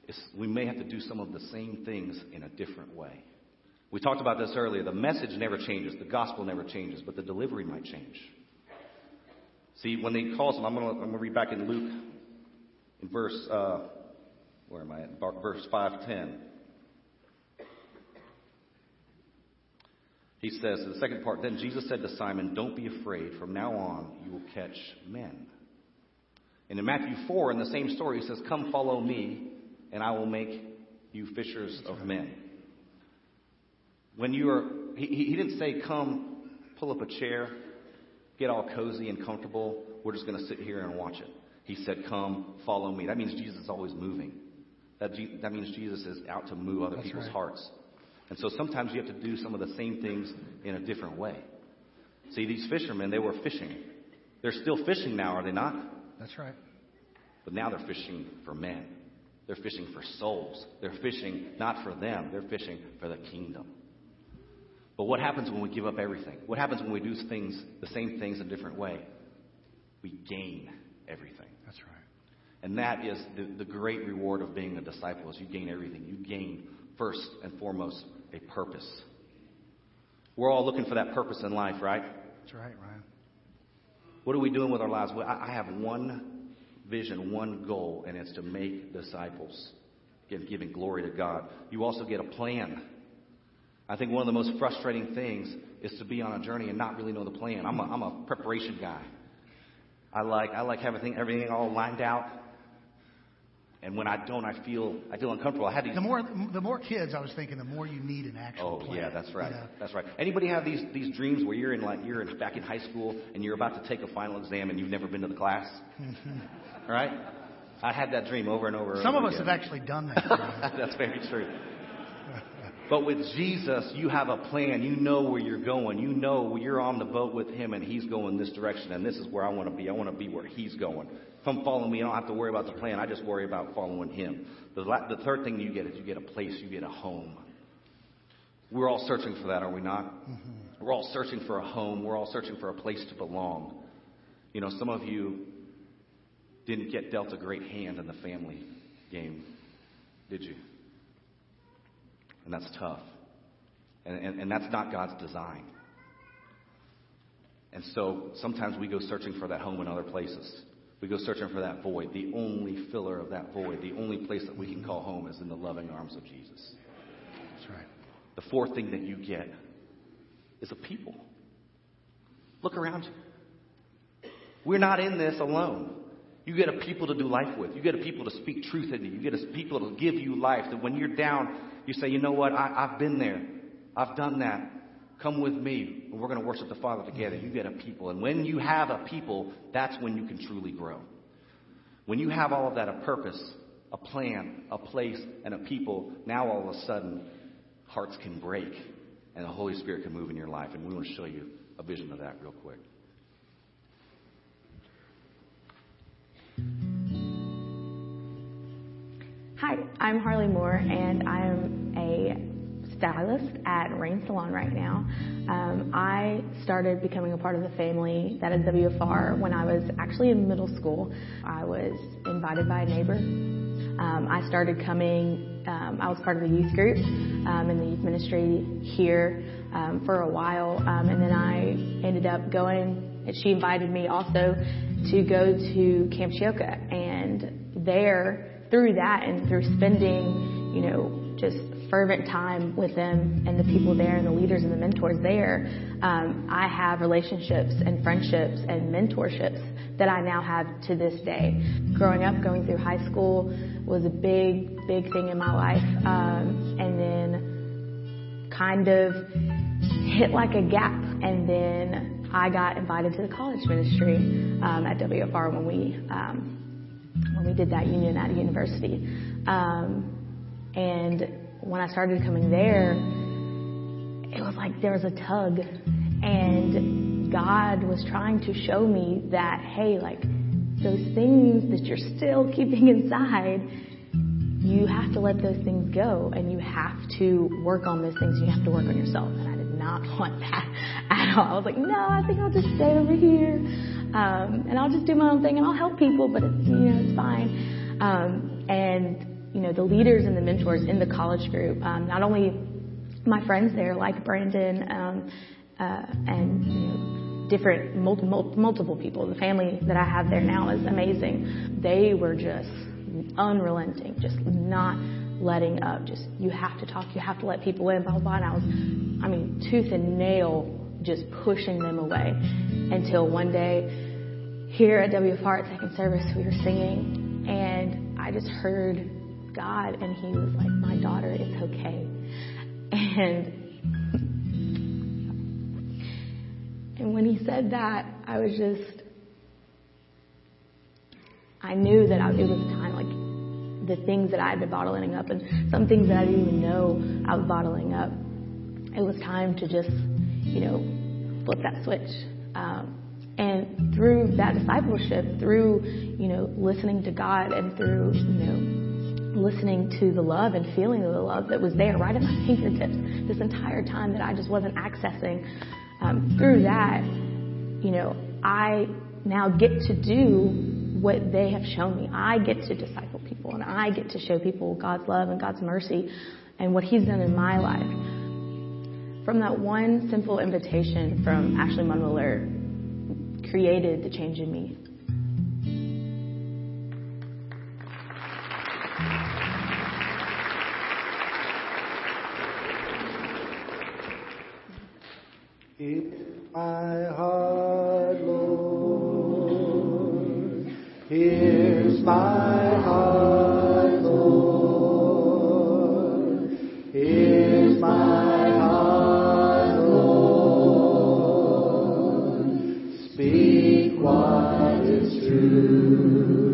is we may have to do some of the same things in a different way. We talked about this earlier. The message never changes, the gospel never changes, but the delivery might change. See, when they calls him, I'm going to read back in Luke, in verse, uh, where am I at? Verse 510. He says, the second part, then Jesus said to Simon, Don't be afraid. From now on, you will catch men. And in Matthew 4, in the same story, he says, Come follow me, and I will make you fishers of men. When you are, he, he didn't say, Come, pull up a chair, get all cozy and comfortable. We're just going to sit here and watch it. He said, Come, follow me. That means Jesus is always moving. That, that means Jesus is out to move other That's people's right. hearts. And so sometimes you have to do some of the same things in a different way. See, these fishermen, they were fishing. They're still fishing now, are they not? That's right. But now they're fishing for men. They're fishing for souls. They're fishing not for them, they're fishing for the kingdom. But what happens when we give up everything? What happens when we do things, the same things in a different way? We gain everything. That's right. And that is the, the great reward of being a disciple is you gain everything. You gain first and foremost a purpose. We're all looking for that purpose in life, right? That's right, Ryan. What are we doing with our lives? I have one vision, one goal, and it's to make disciples. Again, giving glory to God. You also get a plan. I think one of the most frustrating things is to be on a journey and not really know the plan. I'm a, I'm a preparation guy. I like I like having everything all lined out. And when I don't, I feel I feel uncomfortable. I had these The more the more kids, I was thinking, the more you need an actual Oh plan. yeah, that's right. You know? That's right. Anybody have these these dreams where you're in like you're in, back in high school and you're about to take a final exam and you've never been to the class? right? I had that dream over and over. Some of us again. have actually done that. That's very true. But with Jesus, you have a plan. You know where you're going. You know you're on the boat with Him and He's going this direction, and this is where I want to be. I want to be where He's going. Come follow me. I don't have to worry about the plan. I just worry about following Him. The, la- the third thing you get is you get a place, you get a home. We're all searching for that, are we not? Mm-hmm. We're all searching for a home. We're all searching for a place to belong. You know, some of you didn't get dealt a great hand in the family game, did you? And that's tough. And, and, and that's not God's design. And so sometimes we go searching for that home in other places. We go searching for that void. The only filler of that void, the only place that we can call home is in the loving arms of Jesus. That's right. The fourth thing that you get is a people. Look around you. We're not in this alone. You get a people to do life with. You get a people to speak truth into you. You get a people to give you life. That when you're down, you say, you know what? I, I've been there. I've done that. Come with me, and we're going to worship the Father together. Mm-hmm. You get a people. And when you have a people, that's when you can truly grow. When you have all of that, a purpose, a plan, a place, and a people, now all of a sudden, hearts can break and the Holy Spirit can move in your life. And we want to show you a vision of that real quick. Hi, I'm Harley Moore, and I am a stylist at Rain Salon right now. Um, I started becoming a part of the family that is WFR when I was actually in middle school. I was invited by a neighbor. Um, I started coming, um, I was part of the youth group um, in the youth ministry here um, for a while, um, and then I ended up going, she invited me also to go to Camp Chioka, and there, through that and through spending, you know, just fervent time with them and the people there and the leaders and the mentors there, um, I have relationships and friendships and mentorships that I now have to this day. Growing up, going through high school was a big, big thing in my life. Um, and then kind of hit like a gap. And then I got invited to the college ministry um, at WFR when we um, when we did that union at university. Um, and when I started coming there, it was like there was a tug, and God was trying to show me that, hey, like those things that you're still keeping inside, you have to let those things go, and you have to work on those things. You have to work on yourself, and I did not want that at all. I was like, no, I think I'll just stay over here, um, and I'll just do my own thing, and I'll help people, but it's you know it's fine. Um, and you know, the leaders and the mentors in the college group, um, not only my friends there like Brandon um, uh, and you know, different multiple, multiple people. The family that I have there now is amazing. They were just unrelenting, just not letting up. Just you have to talk, you have to let people in, blah blah blah. And I was, I mean, tooth and nail, just pushing them away until one day here at WFR at Second Service we were singing, and I just heard God, and He was like, "My daughter, it's okay." And and when He said that, I was just, I knew that I, it was time. Like the things that I had been bottling up, and some things that I didn't even know I was bottling up. It was time to just, you know, flip that switch. Um, and through that discipleship, through you know listening to God, and through you know listening to the love and feeling the love that was there right at my fingertips this entire time that I just wasn't accessing. Um, through that, you know, I now get to do what they have shown me. I get to disciple people and I get to show people God's love and God's mercy and what He's done in my life. From that one simple invitation from Ashley Munmiller created the change in me. Here's my heart, Lord. Here's my heart, Lord. Here's my heart, Lord. Speak what is true.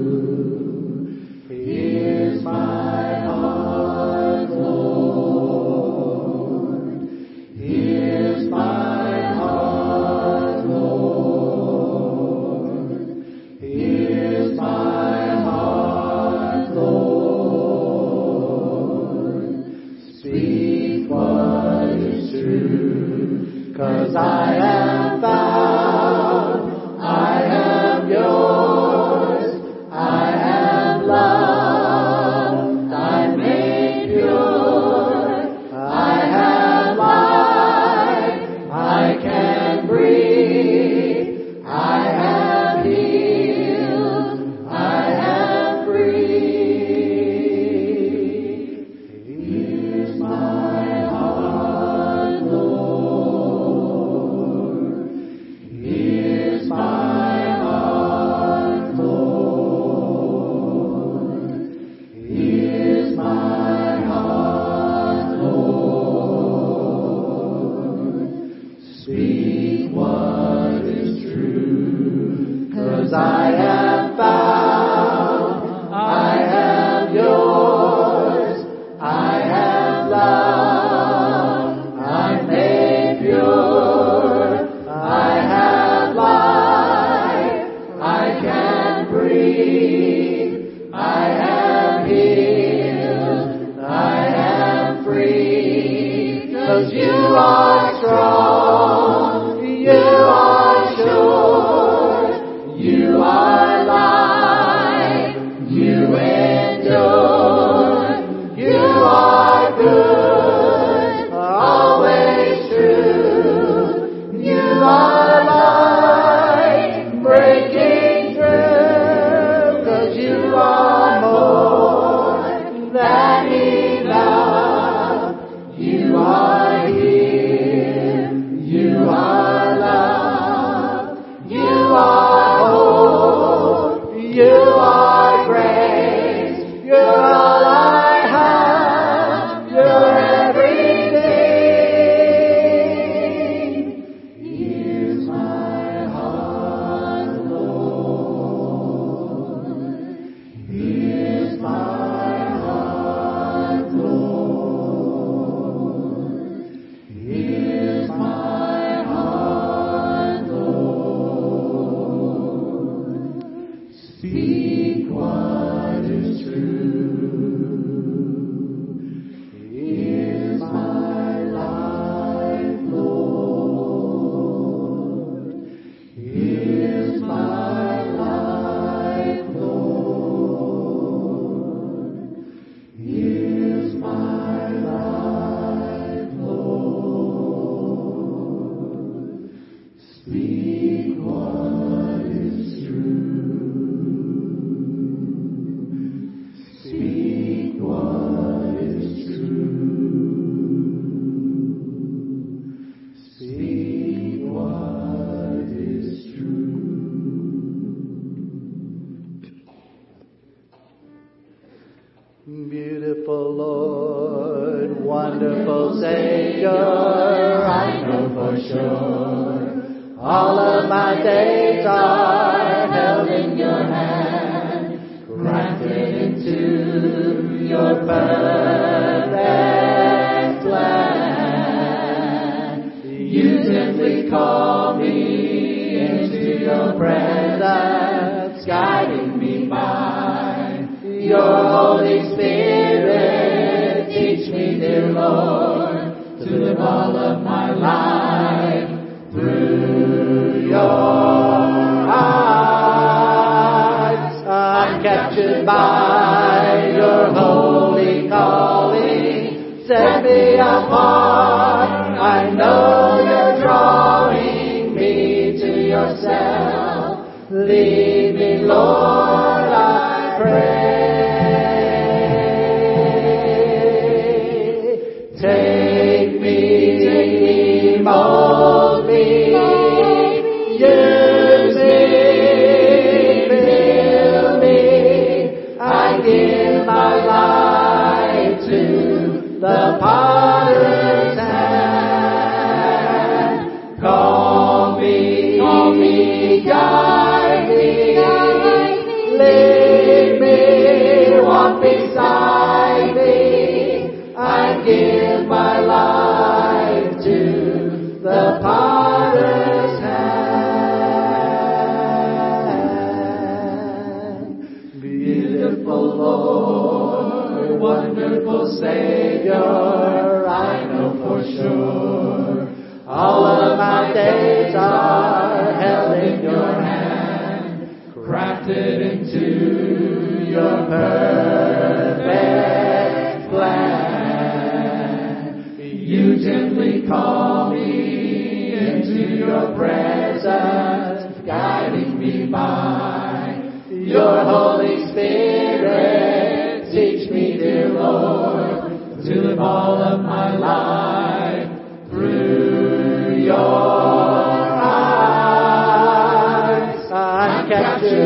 captured by your holy calling. Set me apart, I know you're drawing me to yourself. Lead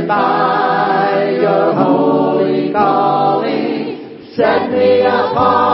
by your holy calling, set me apart.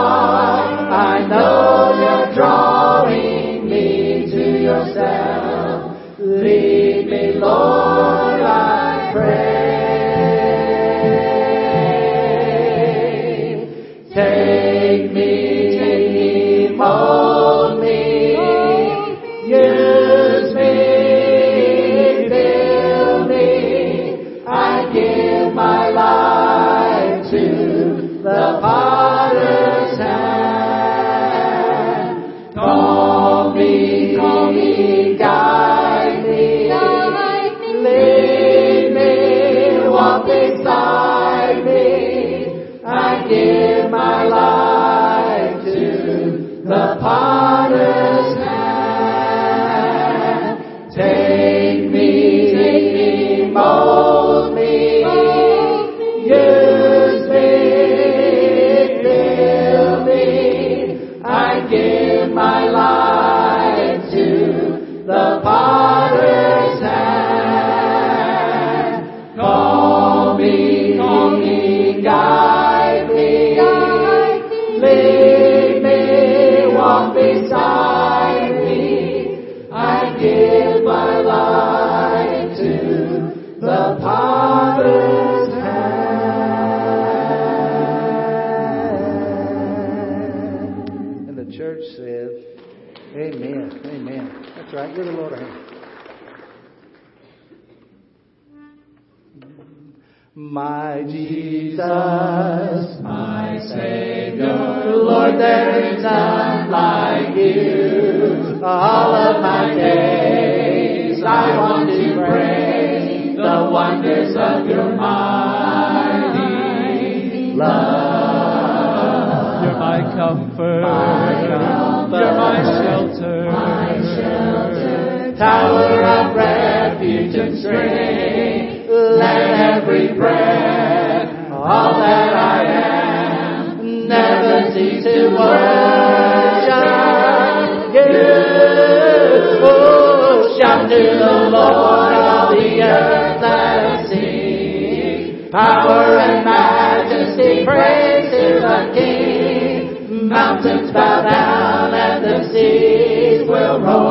will roll.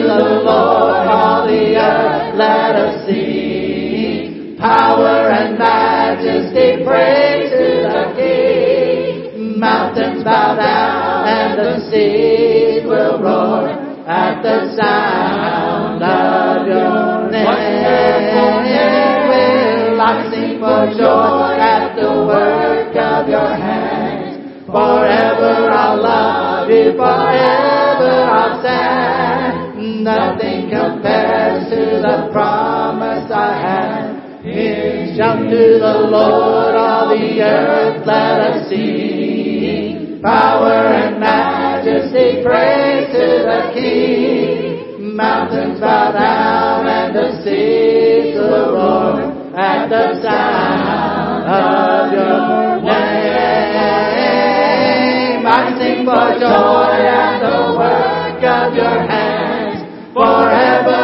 The Lord, all the earth, let us sing. Power and majesty, praise to the King. Mountains bow down and the seas will roar at the sound of your name. Will I sing for joy at the work of your hands? Forever I'll love you, forever I'll stand. Nothing compares to the promise I have. In shout to the Lord, all the earth, let us sing. Power and majesty, praise to the King. Mountains bow down and the seas will roar at the sound of your name. I sing for joy at the work of your hands. Forever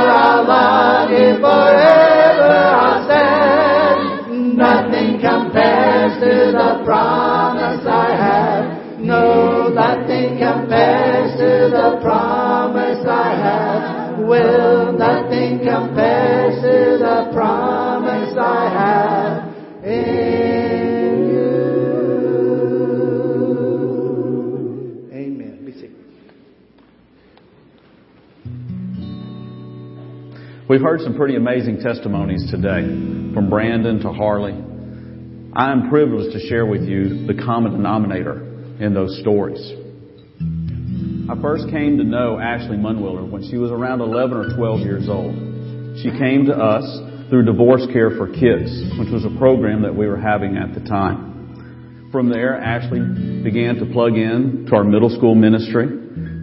We've heard some pretty amazing testimonies today, from Brandon to Harley. I am privileged to share with you the common denominator in those stories. I first came to know Ashley Munwiller when she was around 11 or 12 years old. She came to us through Divorce Care for Kids, which was a program that we were having at the time. From there, Ashley began to plug in to our middle school ministry,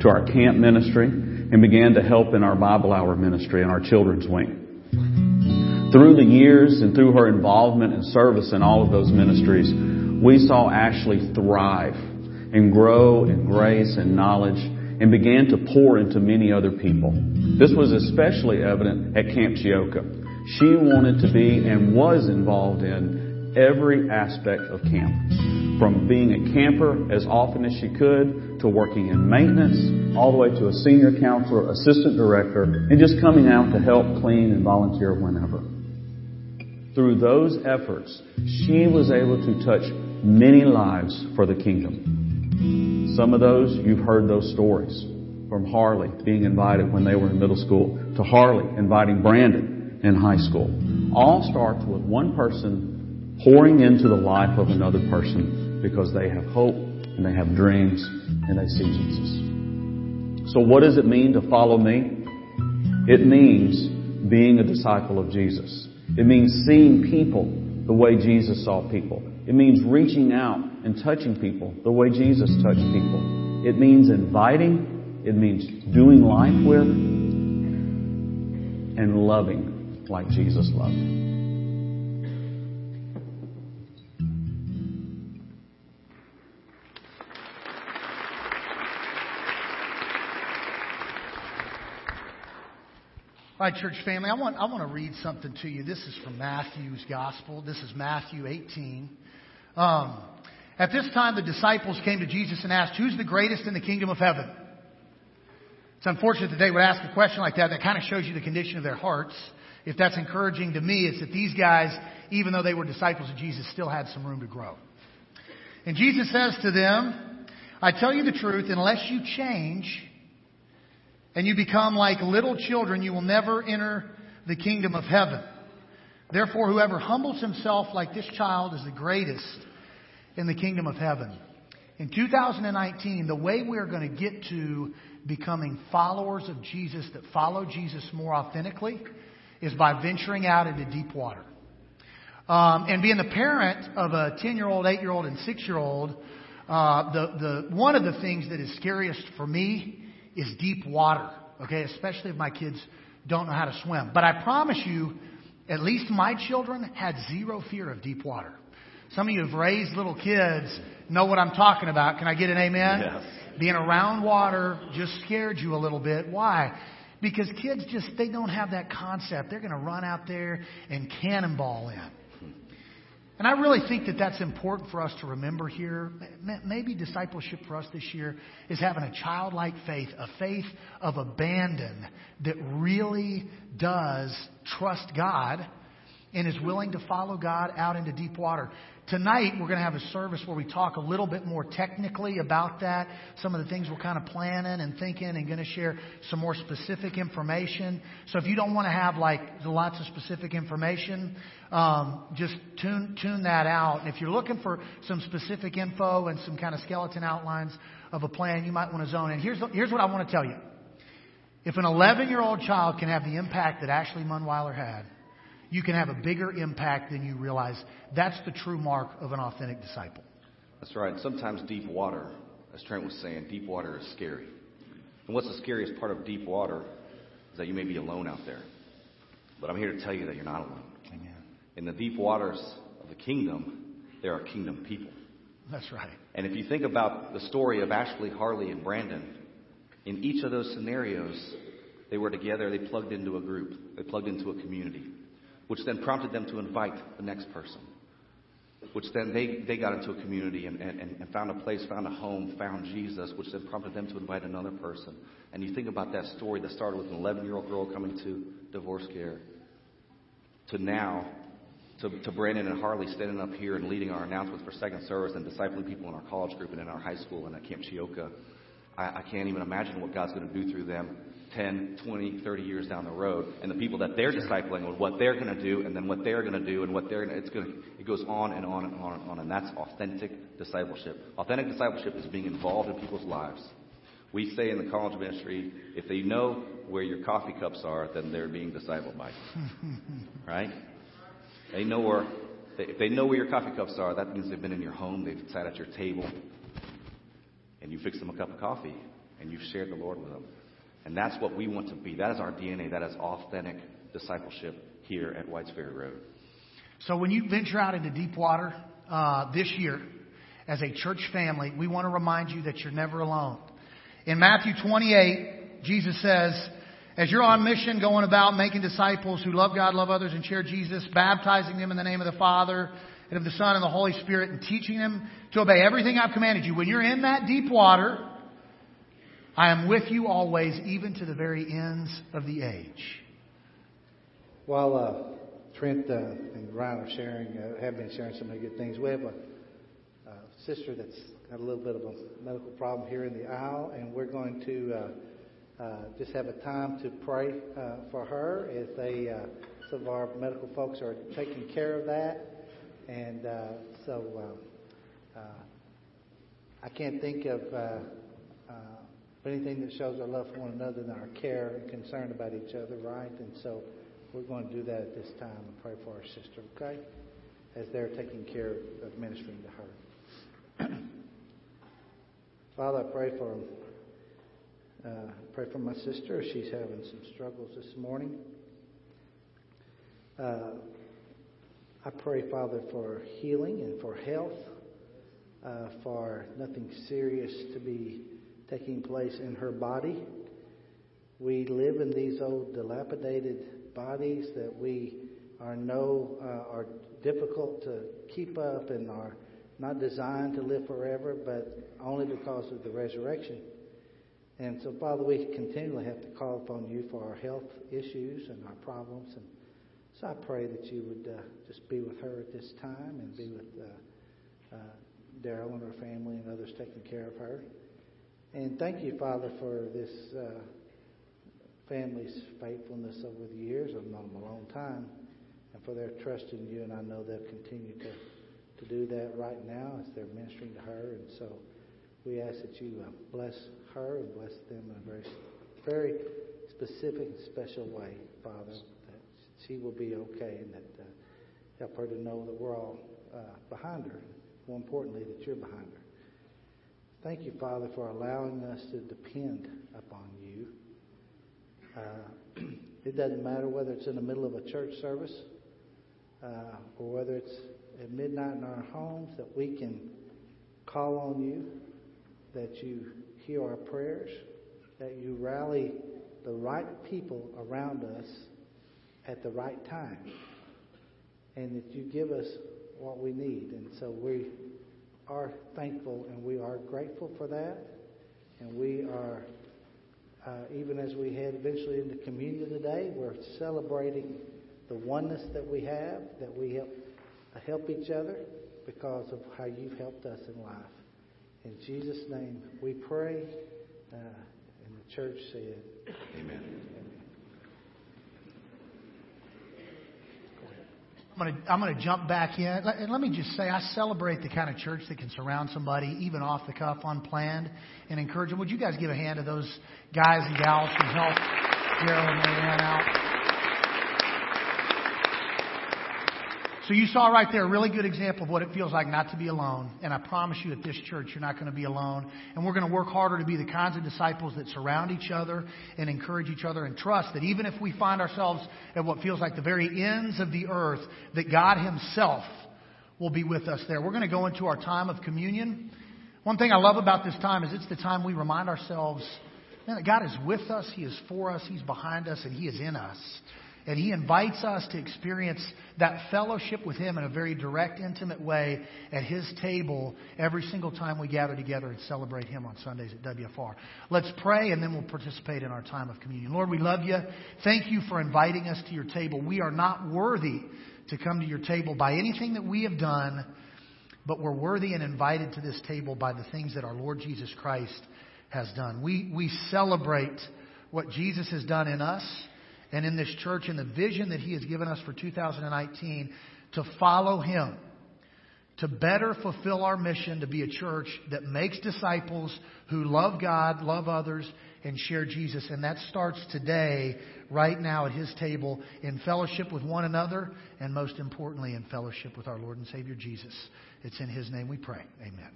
to our camp ministry, and began to help in our Bible Hour ministry and our children's wing. Through the years and through her involvement and service in all of those ministries, we saw Ashley thrive and grow in grace and knowledge and began to pour into many other people. This was especially evident at Camp Chioka. She wanted to be and was involved in every aspect of camp. From being a camper as often as she could, to working in maintenance, all the way to a senior counselor, assistant director, and just coming out to help clean and volunteer whenever. Through those efforts, she was able to touch many lives for the kingdom. Some of those, you've heard those stories. From Harley being invited when they were in middle school, to Harley inviting Brandon in high school. All starts with one person pouring into the life of another person because they have hope and they have dreams and they see Jesus. So what does it mean to follow me? It means being a disciple of Jesus. It means seeing people the way Jesus saw people. It means reaching out and touching people the way Jesus touched people. It means inviting. It means doing life with and loving like Jesus loved. All right, church family, I want, I want to read something to you. This is from Matthew's Gospel. This is Matthew 18. Um, at this time, the disciples came to Jesus and asked, Who's the greatest in the kingdom of heaven? It's unfortunate that they would ask a question like that. That kind of shows you the condition of their hearts. If that's encouraging to me, it's that these guys, even though they were disciples of Jesus, still had some room to grow. And Jesus says to them, I tell you the truth, unless you change and you become like little children, you will never enter the kingdom of heaven. Therefore, whoever humbles himself like this child is the greatest in the kingdom of heaven. In 2019, the way we're going to get to becoming followers of Jesus that follow Jesus more authentically is by venturing out into deep water. Um, and being the parent of a 10 year old, 8 year old, and 6 year old, uh, the, the, one of the things that is scariest for me is deep water, okay, especially if my kids don't know how to swim. But I promise you, at least my children had zero fear of deep water. Some of you have raised little kids, know what I'm talking about. Can I get an amen? Yes. Being around water just scared you a little bit. Why? Because kids just, they don't have that concept. They're going to run out there and cannonball in. And I really think that that's important for us to remember here. Maybe discipleship for us this year is having a childlike faith, a faith of abandon that really does trust God and is willing to follow God out into deep water. Tonight, we're going to have a service where we talk a little bit more technically about that, some of the things we're kind of planning and thinking, and going to share some more specific information. So if you don't want to have like lots of specific information, um, just tune tune that out. And if you're looking for some specific info and some kind of skeleton outlines of a plan, you might want to zone in. Here's here's what I want to tell you. If an 11 year old child can have the impact that Ashley Munweiler had, you can have a bigger impact than you realize. That's the true mark of an authentic disciple. That's right. Sometimes deep water, as Trent was saying, deep water is scary. And what's the scariest part of deep water is that you may be alone out there. But I'm here to tell you that you're not alone. Amen. In the deep waters of the kingdom, there are kingdom people. That's right. And if you think about the story of Ashley, Harley, and Brandon, in each of those scenarios, they were together, they plugged into a group, they plugged into a community which then prompted them to invite the next person. Which then they, they got into a community and, and, and found a place, found a home, found Jesus, which then prompted them to invite another person. And you think about that story that started with an 11 year old girl coming to divorce care to now to, to Brandon and Harley standing up here and leading our announcements for second service and discipling people in our college group and in our high school and at Camp Chioka. I, I can't even imagine what God's going to do through them 10, 20, 30 years down the road, and the people that they're discipling and what they're going to do, and then what they're going to do, and what they're going to, it's going to, it goes on and on and on and on, and that's authentic discipleship. Authentic discipleship is being involved in people's lives. We say in the college ministry, if they know where your coffee cups are, then they're being discipled by you. right? They know where, if they know where your coffee cups are, that means they've been in your home, they've sat at your table, and you fix them a cup of coffee, and you've shared the Lord with them. And that's what we want to be. That is our DNA. That is authentic discipleship here at Whites Ferry Road. So when you venture out into deep water uh, this year as a church family, we want to remind you that you're never alone. In Matthew 28, Jesus says, as you're on mission going about making disciples who love God, love others, and share Jesus, baptizing them in the name of the Father and of the Son and the Holy Spirit, and teaching them to obey everything I've commanded you, when you're in that deep water, I am with you always, even to the very ends of the age. While uh, Trent uh, and Ryan are sharing, uh, have been sharing so many good things, we have a, sister that's got a little bit of a medical problem here in the aisle, and we're going to uh, uh, just have a time to pray uh, for her as they, some of our medical folks are taking care of that. And so I can't think of but anything that shows our love for one another and our care and concern about each other, right? And so we're going to do that at this time and pray for our sister, okay? As they're taking care of ministering to her. Father, I pray for uh, pray for my sister. She's having some struggles this morning. Uh, I pray, Father, for healing and for health, uh, for nothing serious to be taking place in her body. We live in these old dilapidated bodies that we are know uh, are difficult to keep up and are not designed to live forever, but only because of the resurrection. And so, Father, we continually have to call upon you for our health issues and our problems. And so I pray that you would uh, just be with her at this time and be with uh, uh Daryl and her family and others taking care of her. And thank you, Father, for this uh, family's faithfulness over the years. I've known them a long time, and for their trust in you. And I know they'll continue to to do that right now as they're ministering to her. And so we ask that you uh, bless her and bless them in a very, very specific and special way, Father. That she will be okay, and that uh, help her to know that we're all uh, behind her. More importantly, that you're behind her. Thank you, Father, for allowing us to depend upon you. Uh, it doesn't matter whether it's in the middle of a church service uh, or whether it's at midnight in our homes, that we can call on you, that you hear our prayers, that you rally the right people around us at the right time, and that you give us what we need. And so we are thankful and we are grateful for that. And we are, uh, even as we head eventually into communion today, we're celebrating the oneness that we have, that we help, uh, help each other because of how you've helped us in life. In Jesus' name we pray. Uh, and the church said, Amen. I'm going to jump back in. And let me just say, I celebrate the kind of church that can surround somebody, even off the cuff, unplanned, and encourage them. Would you guys give a hand to those guys and gals who helped Gerald and Marianne out? So you saw right there a really good example of what it feels like not to be alone. And I promise you at this church, you're not going to be alone. And we're going to work harder to be the kinds of disciples that surround each other and encourage each other and trust that even if we find ourselves at what feels like the very ends of the earth, that God Himself will be with us there. We're going to go into our time of communion. One thing I love about this time is it's the time we remind ourselves man, that God is with us, He is for us, He's behind us, and He is in us. And he invites us to experience that fellowship with him in a very direct, intimate way at his table every single time we gather together and celebrate him on Sundays at WFR. Let's pray and then we'll participate in our time of communion. Lord, we love you. Thank you for inviting us to your table. We are not worthy to come to your table by anything that we have done, but we're worthy and invited to this table by the things that our Lord Jesus Christ has done. We, we celebrate what Jesus has done in us and in this church and the vision that He has given us for 2019 to follow Him, to better fulfill our mission to be a church that makes disciples who love God, love others, and share Jesus. And that starts today, right now at His table, in fellowship with one another, and most importantly, in fellowship with our Lord and Savior Jesus. It's in His name we pray. Amen.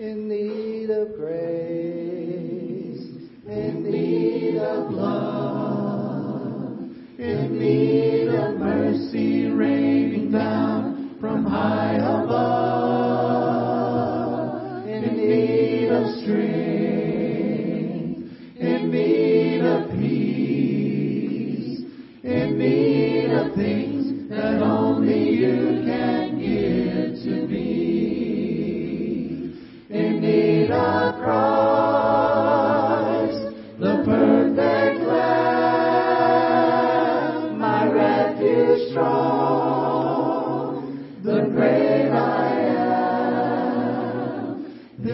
In need of grace in need of love, in need of mercy raining down from high above, in need of strength, in need of peace, in need of things that only you can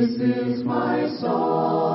This is my song,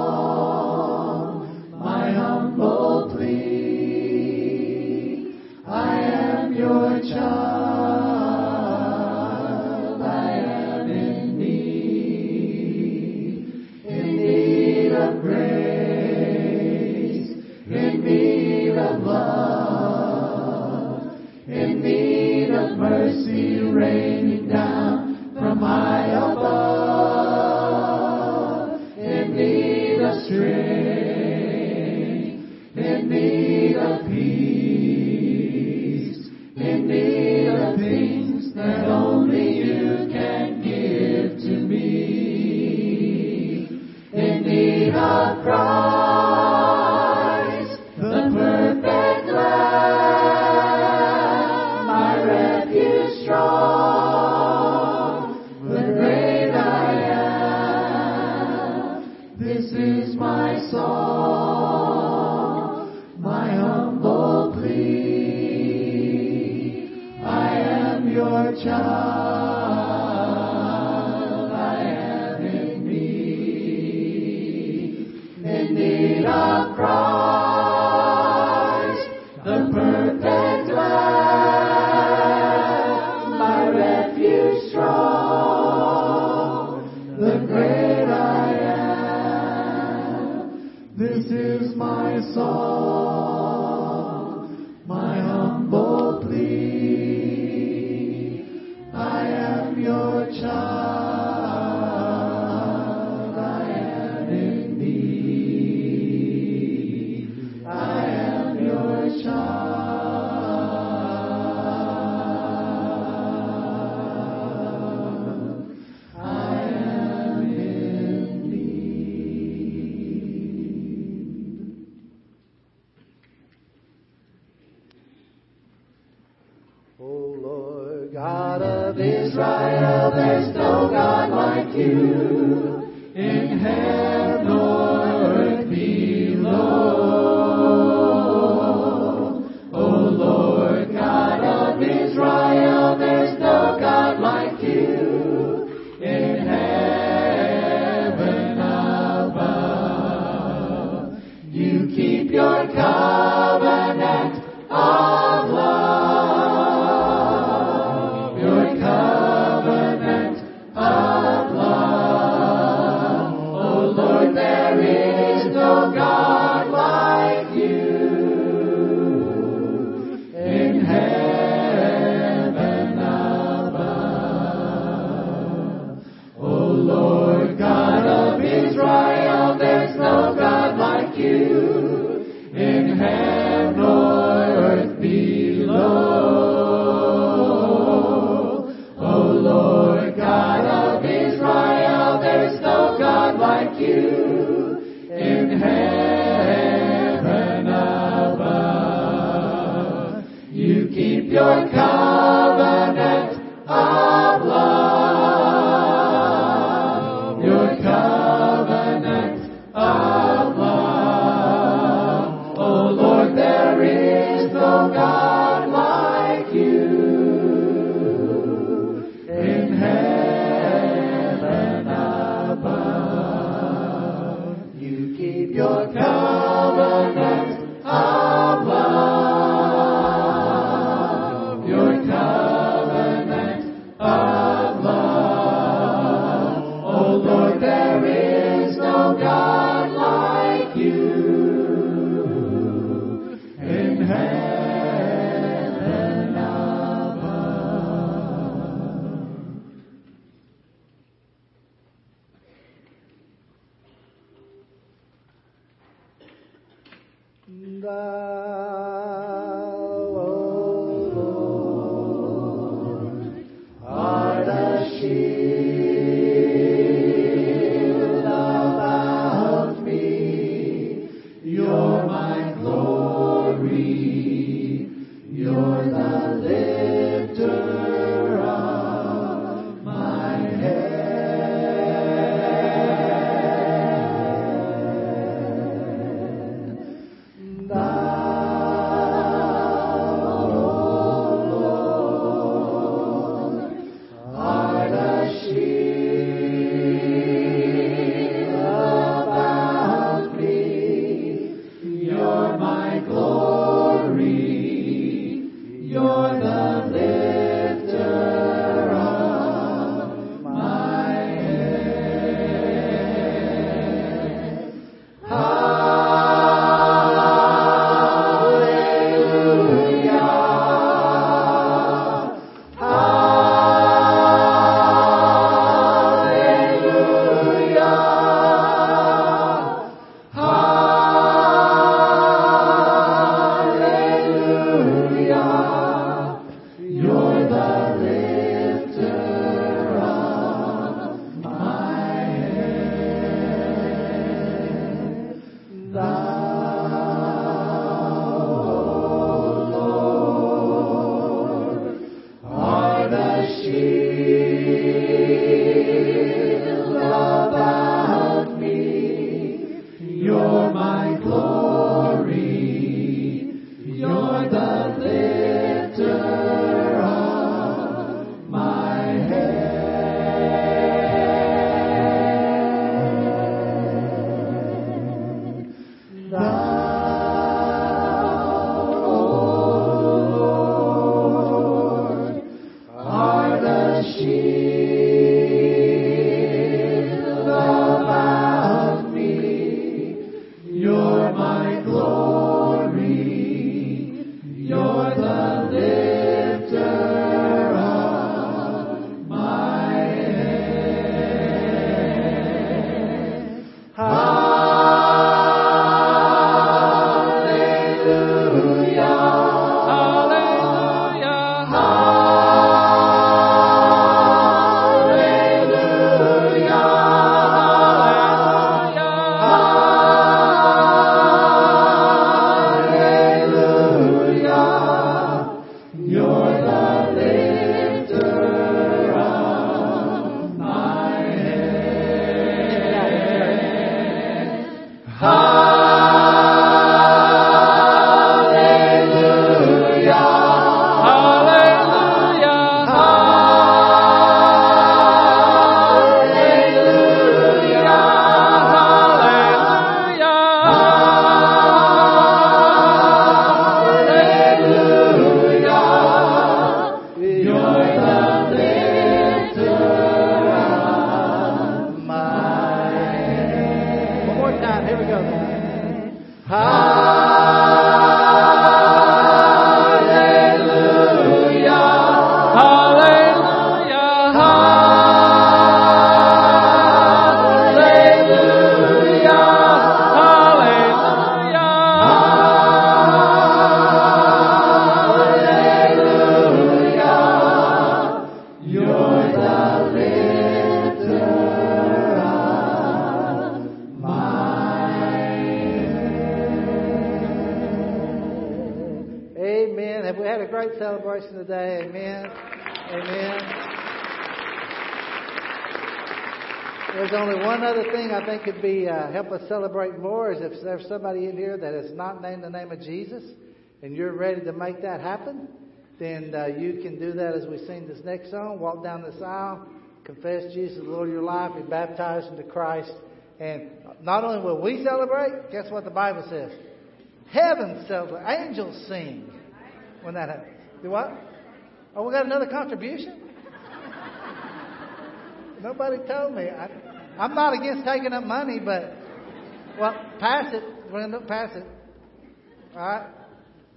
Thou, help us celebrate more is if there's somebody in here that has not named the name of Jesus, and you're ready to make that happen, then uh, you can do that as we sing this next song. Walk down this aisle, confess Jesus, the Lord of your life, be baptized into Christ, and not only will we celebrate, guess what the Bible says? Heaven celebrate. Angels sing when that happens. Do what? Oh, we got another contribution? Nobody told me. I, I'm not against taking up money, but, well, pass it. Brenda, pass it. All right?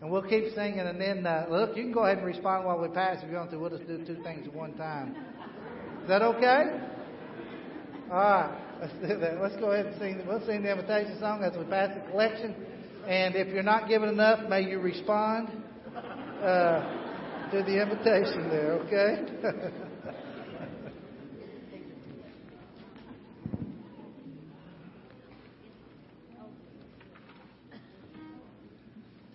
And we'll keep singing, and then, uh, look, you can go ahead and respond while we pass if you want to. We'll just do two things at one time. Is that okay? All right. Let's do that. Let's go ahead and sing. We'll sing the invitation song as we pass the collection. And if you're not given enough, may you respond uh, to the invitation there, okay?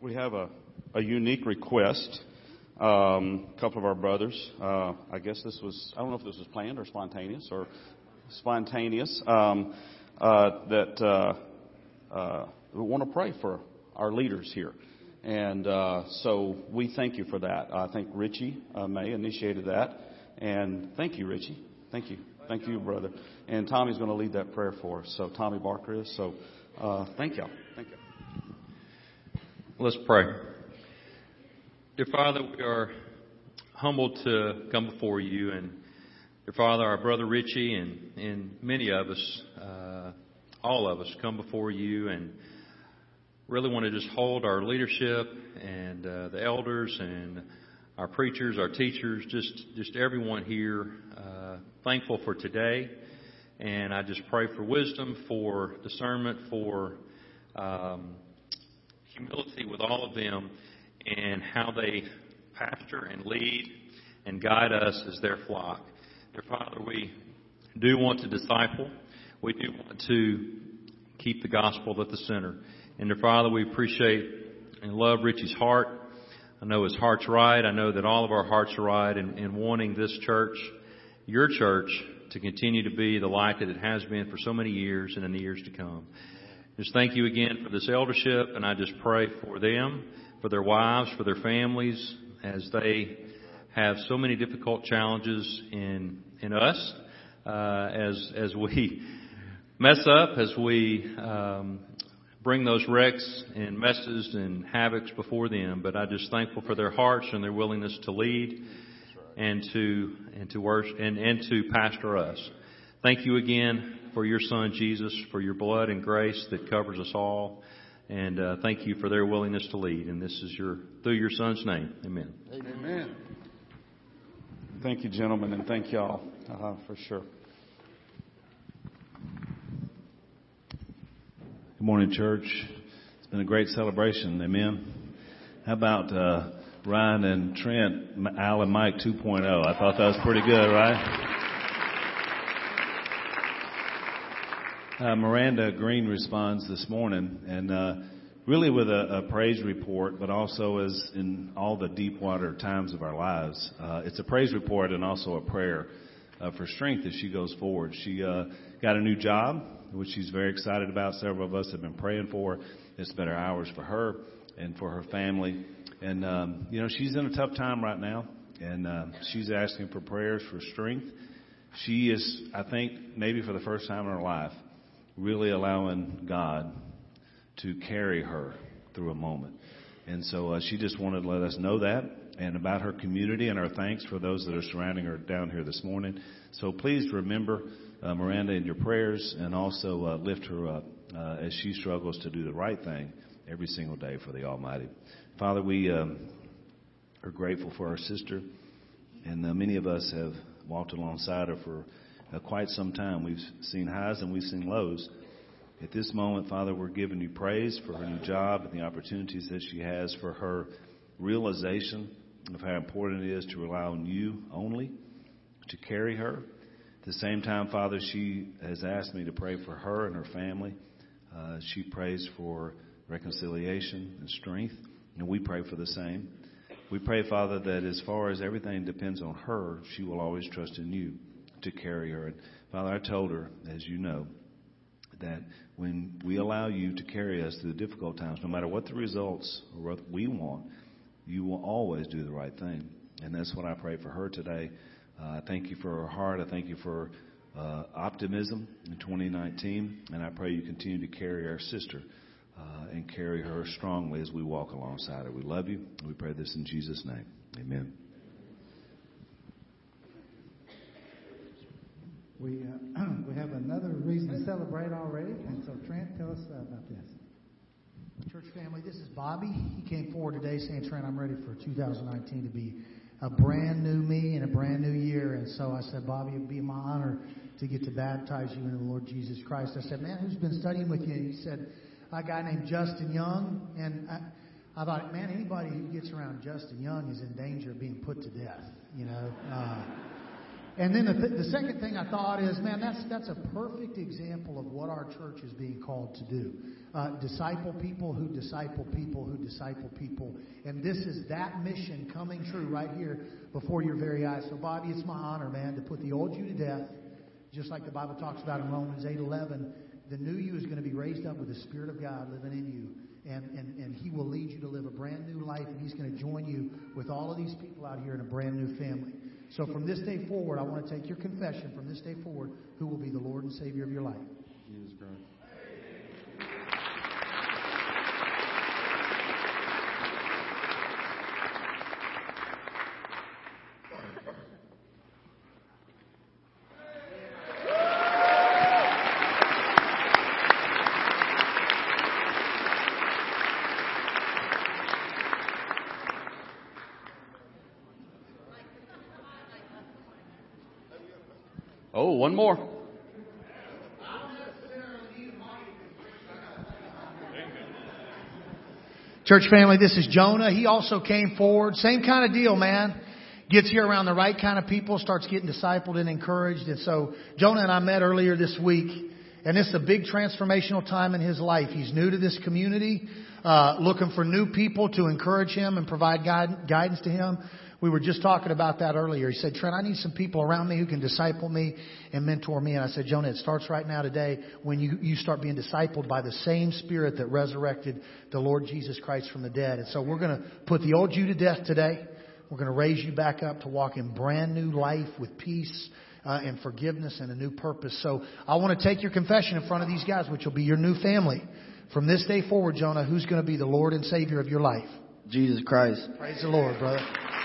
We have a, a unique request. Um, a couple of our brothers, uh, I guess this was, I don't know if this was planned or spontaneous or spontaneous, um, uh, that uh, uh, want to pray for our leaders here. And uh, so we thank you for that. I think Richie uh, May initiated that. And thank you, Richie. Thank you. Thank you, brother. And Tommy's going to lead that prayer for us. So Tommy Barker is. So thank y'all. Thank you. Let's pray. Dear Father, we are humbled to come before you. And dear Father, our brother Richie and, and many of us, uh, all of us, come before you and really want to just hold our leadership and uh, the elders and our preachers, our teachers, just just everyone here, uh, thankful for today. And I just pray for wisdom, for discernment, for um, humility with all of them, and how they pastor and lead and guide us as their flock. Dear Father, we do want to disciple. We do want to keep the gospel at the center. And dear Father, we appreciate and love Richie's heart. I know his heart's right. I know that all of our hearts are right in, in wanting this church, your church, to continue to be the light that it has been for so many years and in the years to come. Just thank you again for this eldership, and I just pray for them, for their wives, for their families, as they have so many difficult challenges in in us, uh, as as we mess up, as we um, bring those wrecks and messes and havocs before them. But I'm just thankful for their hearts and their willingness to lead and to and to worship and, and to pastor us. Thank you again for your son Jesus, for your blood and grace that covers us all. And uh, thank you for their willingness to lead. And this is your through your son's name. Amen. Amen. Thank you, gentlemen, and thank y'all uh, for sure. Good morning, church. It's been a great celebration. Amen. How about uh, Ryan and Trent, Al and Mike 2.0? I thought that was pretty good, right? Uh, Miranda Green responds this morning, and uh, really with a, a, praise report, but also as in all the deep water times of our lives. Uh, it's a praise report and also a prayer uh, for strength as she goes forward. She uh, got a new job, which she's very excited about. Several of us have been praying for. It's better hours for her and for her family. And, um, you know, she's in a tough time right now, and uh, she's asking for prayers for strength. She is, I think, maybe for the first time in her life, really allowing God to carry her through a moment. And so uh, she just wanted to let us know that and about her community and our thanks for those that are surrounding her down here this morning. So please remember uh, Miranda in your prayers and also uh, lift her up uh, as she struggles to do the right thing every single day for the Almighty. Father, we um, are grateful for our sister, and uh, many of us have walked alongside her for uh, quite some time. We've seen highs and we've seen lows. At this moment, Father, we're giving you praise for her new job and the opportunities that she has for her realization of how important it is to rely on you only to carry her. At the same time, Father, she has asked me to pray for her and her family. Uh, she prays for reconciliation and strength, and we pray for the same. We pray, Father, that as far as everything depends on her, she will always trust in you to carry her. And Father, I told her, as you know, that when we allow you to carry us through the difficult times, no matter what the results or what we want, you will always do the right thing. And that's what I pray for her today. Uh, I thank you for her heart. I thank you for uh, optimism in 2019. And I pray you continue to carry our sister uh, and carry her strongly as we walk alongside her. We love you. We pray this in Jesus' name. Amen. We, uh, we have another reason to celebrate already. And so, Trent, tell us about this. Church family, this is Bobby. He came forward today saying, Trent, I'm ready for 2019 to be a brand new me and a brand new year. And so I said, Bobby, it'd be my honor to get to baptize you in the Lord Jesus Christ. I said, man, who's been studying with you? He said, a guy named Justin Young. And I, I thought, man, anybody who gets around Justin Young is in danger of being put to death, you know. Uh, And then the, th- the second thing I thought is, man, that's that's a perfect example of what our church is being called to do. Uh, disciple people who disciple people who disciple people. And this is that mission coming true right here before your very eyes. So, Bobby, it's my honor, man, to put the old you to death, just like the Bible talks about in Romans 8:11. The new you is going to be raised up with the Spirit of God living in you. And, and, and He will lead you to live a brand new life, and He's going to join you with all of these people out here in a brand new family. So from this day forward, I want to take your confession from this day forward, who will be the Lord and Savior of your life. Jesus Christ. Oh, one more. Church family, this is Jonah. He also came forward. Same kind of deal, man. Gets here around the right kind of people, starts getting discipled and encouraged. And so Jonah and I met earlier this week, and is a big transformational time in his life. He's new to this community, uh, looking for new people to encourage him and provide guide, guidance to him. We were just talking about that earlier. He said, Trent, I need some people around me who can disciple me and mentor me. And I said, Jonah, it starts right now today when you, you start being discipled by the same spirit that resurrected the Lord Jesus Christ from the dead. And so we're going to put the old you to death today. We're going to raise you back up to walk in brand new life with peace uh, and forgiveness and a new purpose. So I want to take your confession in front of these guys, which will be your new family. From this day forward, Jonah, who's going to be the Lord and Savior of your life? Jesus Christ. Praise the Lord, brother.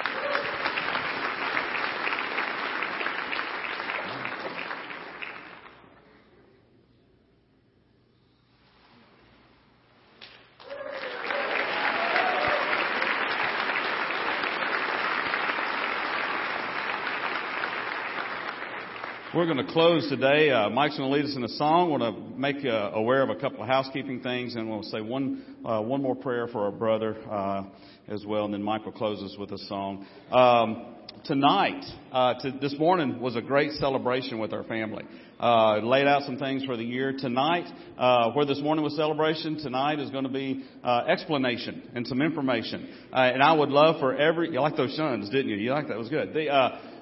We're going to close today. Uh, Mike's going to lead us in a song. I want to make you aware of a couple of housekeeping things, and we'll say one uh, one more prayer for our brother uh, as well, and then Mike will close us with a song. Um, tonight, uh, to, this morning was a great celebration with our family. Uh, laid out some things for the year. Tonight, uh, where this morning was celebration, tonight is going to be uh, explanation and some information. Uh, and I would love for every, you like those shuns, didn't you? You like that? It was good.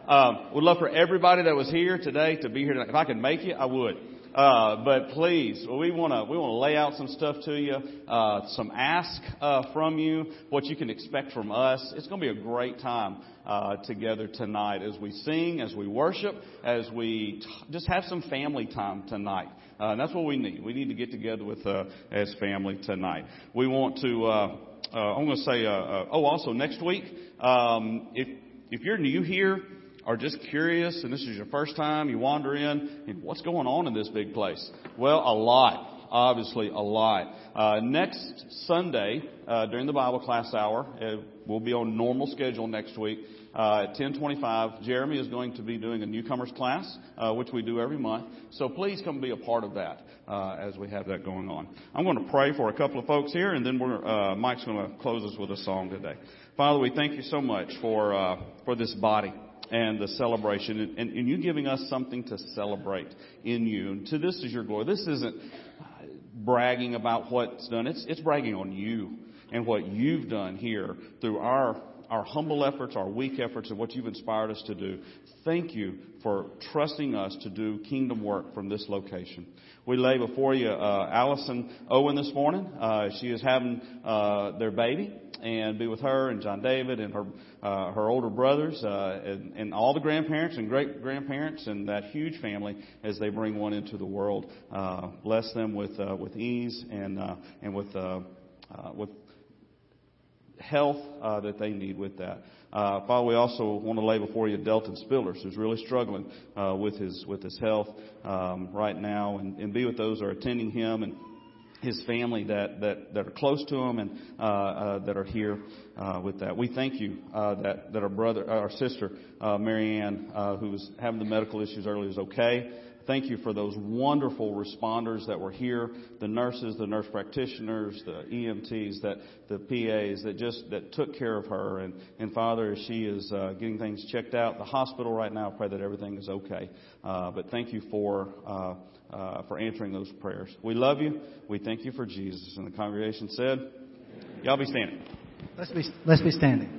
Uh, would love for everybody that was here today to be here tonight. If I could make it, I would. Uh, but please, we want to we want to lay out some stuff to you, uh, some ask uh, from you, what you can expect from us. It's going to be a great time uh, together tonight as we sing, as we worship, as we t- just have some family time tonight. Uh, and that's what we need. We need to get together with uh, as family tonight. We want to. I'm going to say. Oh, also next week, um, if if you're new here are just curious and this is your first time, you wander in, and what's going on in this big place? Well, a lot. Obviously, a lot. Uh, next Sunday, uh, during the Bible class hour, uh, we'll be on normal schedule next week. Uh, at 1025, Jeremy is going to be doing a newcomers class, uh, which we do every month. So please come be a part of that uh, as we have that going on. I'm going to pray for a couple of folks here, and then we're, uh, Mike's going to close us with a song today. Father, we thank you so much for uh, for this body and the celebration and, and, and, you giving us something to celebrate in you. And to this is your glory. This isn't uh, bragging about what's done. It's, it's bragging on you and what you've done here through our our humble efforts, our weak efforts, and what you've inspired us to do. Thank you for trusting us to do kingdom work from this location. We lay before you uh, Allison Owen this morning. Uh, she is having uh, their baby, and be with her and John David and her uh, her older brothers uh, and, and all the grandparents and great grandparents and that huge family as they bring one into the world. Uh, bless them with uh, with ease and uh, and with uh, uh, with health uh, that they need with that. Uh, Father, we also want to lay before you Delton Spillers, who's really struggling uh, with his with his health um, right now, and, and be with those that are attending him and his family that, that, that are close to him and uh, uh, that are here uh, with that. We thank you uh, that, that our brother, our sister, uh, Marianne, uh, who was having the medical issues earlier, is okay. Thank you for those wonderful responders that were here, the nurses, the nurse practitioners, the EMTs, that the PAs that just that took care of her. And, and Father, as she is uh, getting things checked out the hospital right now, I pray that everything is okay. Uh, but thank you for uh, uh, for answering those prayers. We love you. We thank you for Jesus. And the congregation said, "Y'all be standing." Let's be let's be standing.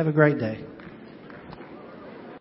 Have a great day.